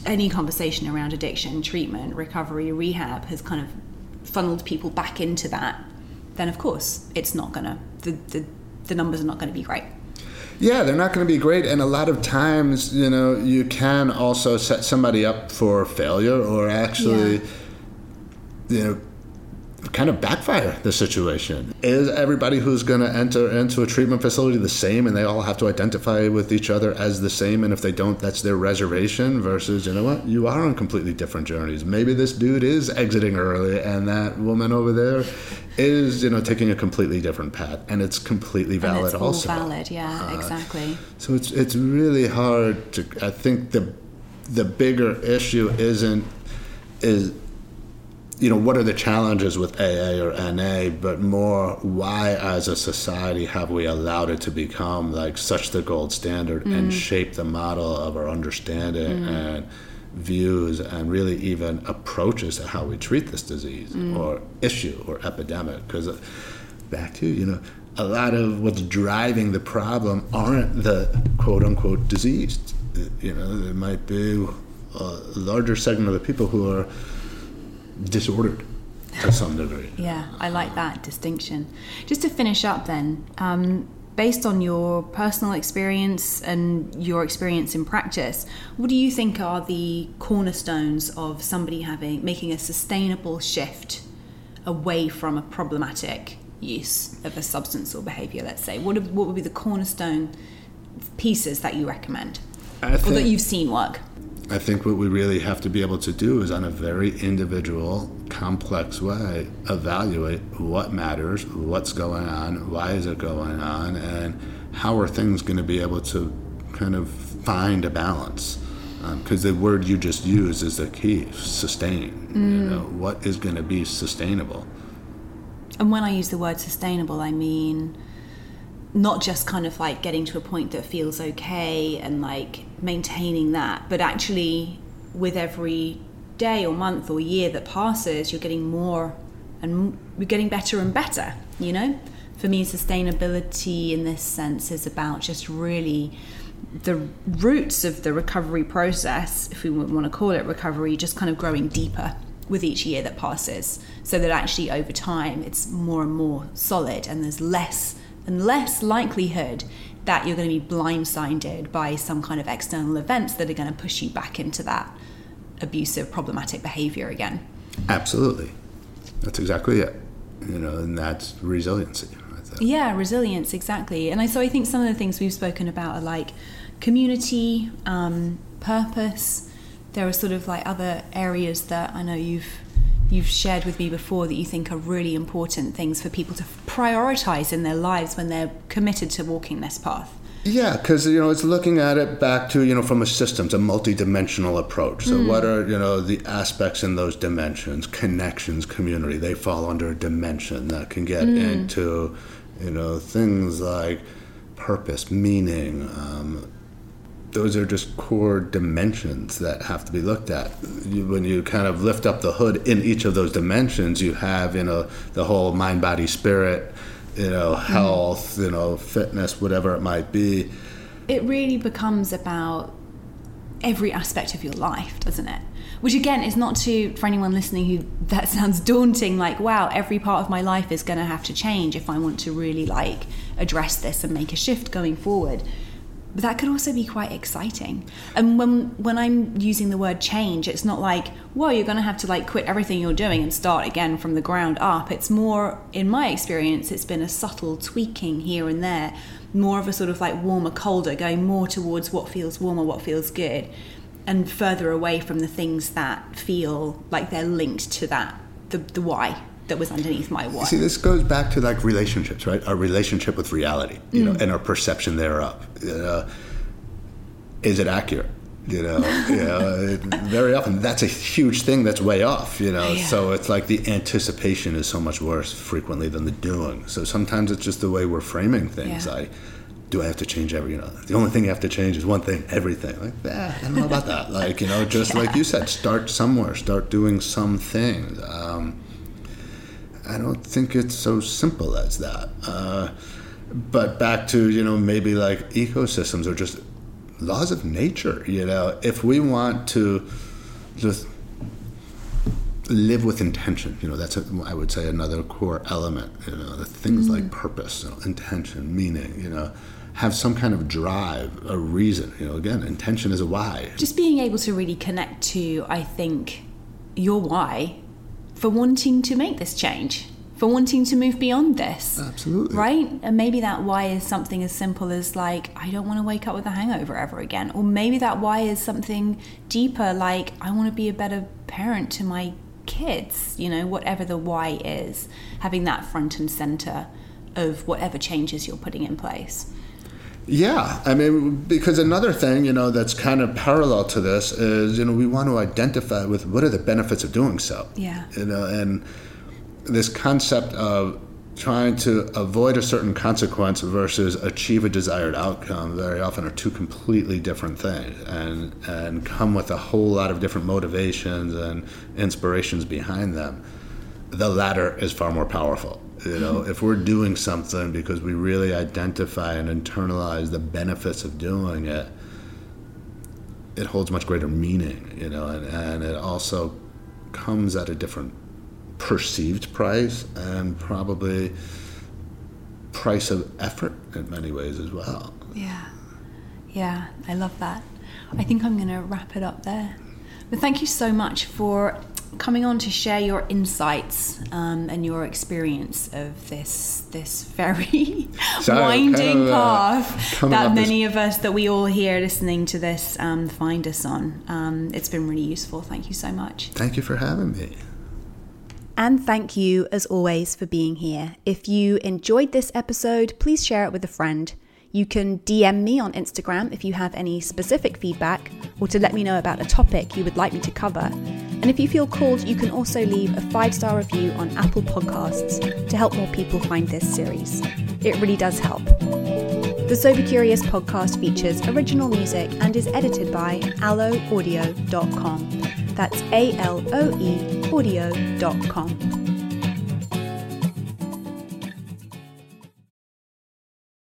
any conversation around addiction, treatment, recovery, rehab has kind of funneled people back into that. Then of course it's not gonna the the, the numbers are not going to be great. Yeah, they're not going to be great, and a lot of times, you know, you can also set somebody up for failure or actually, you know, kind of backfire the situation. Is everybody who's going to enter into a treatment facility the same, and they all have to identify with each other as the same? And if they don't, that's their reservation. Versus, you know what, you are on completely different journeys. Maybe this dude is exiting early, and that woman over there is, you know, taking a completely different path, and it's completely And valid it's all also. valid, yeah, uh, exactly. So it's it's really hard to. I think the the bigger issue isn't is you know what are the challenges with AA or NA, but more why as a society have we allowed it to become like such the gold standard and mm. shape the model of our understanding mm. and views and really even approaches to how we treat this disease mm. or issue or epidemic? Because uh, back to you know a lot of what's driving the problem aren't the quote unquote diseased uh, you know there might be a larger segment of the people who are disordered to some degree Yeah, I like that distinction. Just to finish up, then, um, based on your personal experience and your experience in practice, what do you think are the cornerstones of somebody having making a sustainable shift away from a problematic use of a substance or behavior? Let's say, what what would be the cornerstone pieces that you recommend, I or that you've seen work? I think what we really have to be able to do is on a very individual complex way evaluate what matters what's going on why is it going on and how are things going to be able to kind of find a balance. Um, because the word you just used is the key sustain you mm. know what is going to be sustainable. And when I use the word sustainable, I mean not just kind of like getting to a point that feels okay and like maintaining that, but actually with every day or month or year that passes, you're getting more and you're getting better and better, you know? For me, sustainability in this sense is about just really the roots of the recovery process, if we want to call it recovery, just kind of growing deeper with each year that passes so that actually over time it's more and more solid and there's less and less likelihood that you're going to be blindsided by some kind of external events that are going to push you back into that abusive problematic behavior again absolutely that's exactly it you know and that's resiliency I. Yeah, resilience, exactly. And I, so I think some of the things we've spoken about are like community, um, purpose. There are sort of like other areas that I know you've you've shared with me before that you think are really important things for people to prioritize in their lives when they're committed to walking this path. Yeah, because you know it's looking at it back to you know from a systems, a multi-dimensional approach. So what are you know the aspects in those dimensions? Connections, community. They fall under a dimension that can get into you know things like purpose, meaning. Um, those are just core dimensions that have to be looked at. You, when you kind of lift up the hood in each of those dimensions, you have you know the whole mind, body, spirit, you know mm-hmm. health, you know fitness, whatever it might be. It really becomes about every aspect of your life, doesn't it? Which again is not to for anyone listening who that sounds daunting like wow, every part of my life is going to have to change if I want to really like address this and make a shift going forward. But that could also be quite exciting. And when when I'm using the word change, it's not like, whoa, you're going to have to like quit everything you're doing and start again from the ground up. It's more, in my experience, it's been a subtle tweaking here and there, more of a sort of like warmer, colder, going more towards what feels warmer, what feels good, and further away from the things that feel like they're linked to that the the why that was underneath my why. See, this goes back to like relationships, right? Our relationship with reality, you mm. know, and our perception thereof. Know, is it accurate? You know, you know, very often that's a huge thing that's way off. You know, yeah. so it's like the anticipation is so much worse frequently than the doing. So sometimes it's just the way we're framing things. Yeah. I do I have to change every, you know, the only thing you have to change is one thing, everything. Like, yeah, I don't know about that. Like, you know, just yeah. like you said, start somewhere, start doing some things. Um, I don't think it's so simple as that. Uh, but back to, you know, maybe like ecosystems or just laws of nature, you know, if we want to just live with intention, you know, that's, a, I would say, another core element, you know, the things mm like purpose, you know, intention, meaning, you know, have some kind of drive, a reason. You know, again, intention is a why. Just being able to really connect to, I think, your why for wanting to make this change, for wanting to move beyond this. Absolutely. Right? And maybe that why is something as simple as, like, I don't want to wake up with a hangover ever again. Or maybe that why is something deeper, like, I want to be a better parent to my kids, you know, whatever the why is, having that front and center of whatever changes you're putting in place. Yeah, I mean, because another thing, you know, that's kind of parallel to this is, you know, we want to identify with what are the benefits of doing so. Yeah. You know, and this concept of trying to avoid a certain consequence versus achieve a desired outcome very often are two completely different things and and come with a whole lot of different motivations and inspirations behind them. The latter is far more powerful. You know, if we're doing something because we really identify and internalize the benefits of doing it, it holds much greater meaning, you know, and, and it also comes at a different perceived price and probably price of effort in many ways as well. Yeah. Yeah, I love that. I think I'm going to wrap it up there. But thank you so much for coming on to share your insights um, and your experience of this this very so winding kind of, uh, path that many this... of us that we all here listening to this um, find us on. Um, it's been really useful. Thank you so much. Thank you for having me. And thank you, as always, for being here. If you enjoyed this episode, please share it with a friend. You can DM me on Instagram if you have any specific feedback or to let me know about a topic you would like me to cover. And if you feel called, you can also leave a five star review on Apple Podcasts to help more people find this series. It really does help. The Sober Curious podcast features original music and is edited by aloeaudio.com. That's A L O E audio.com.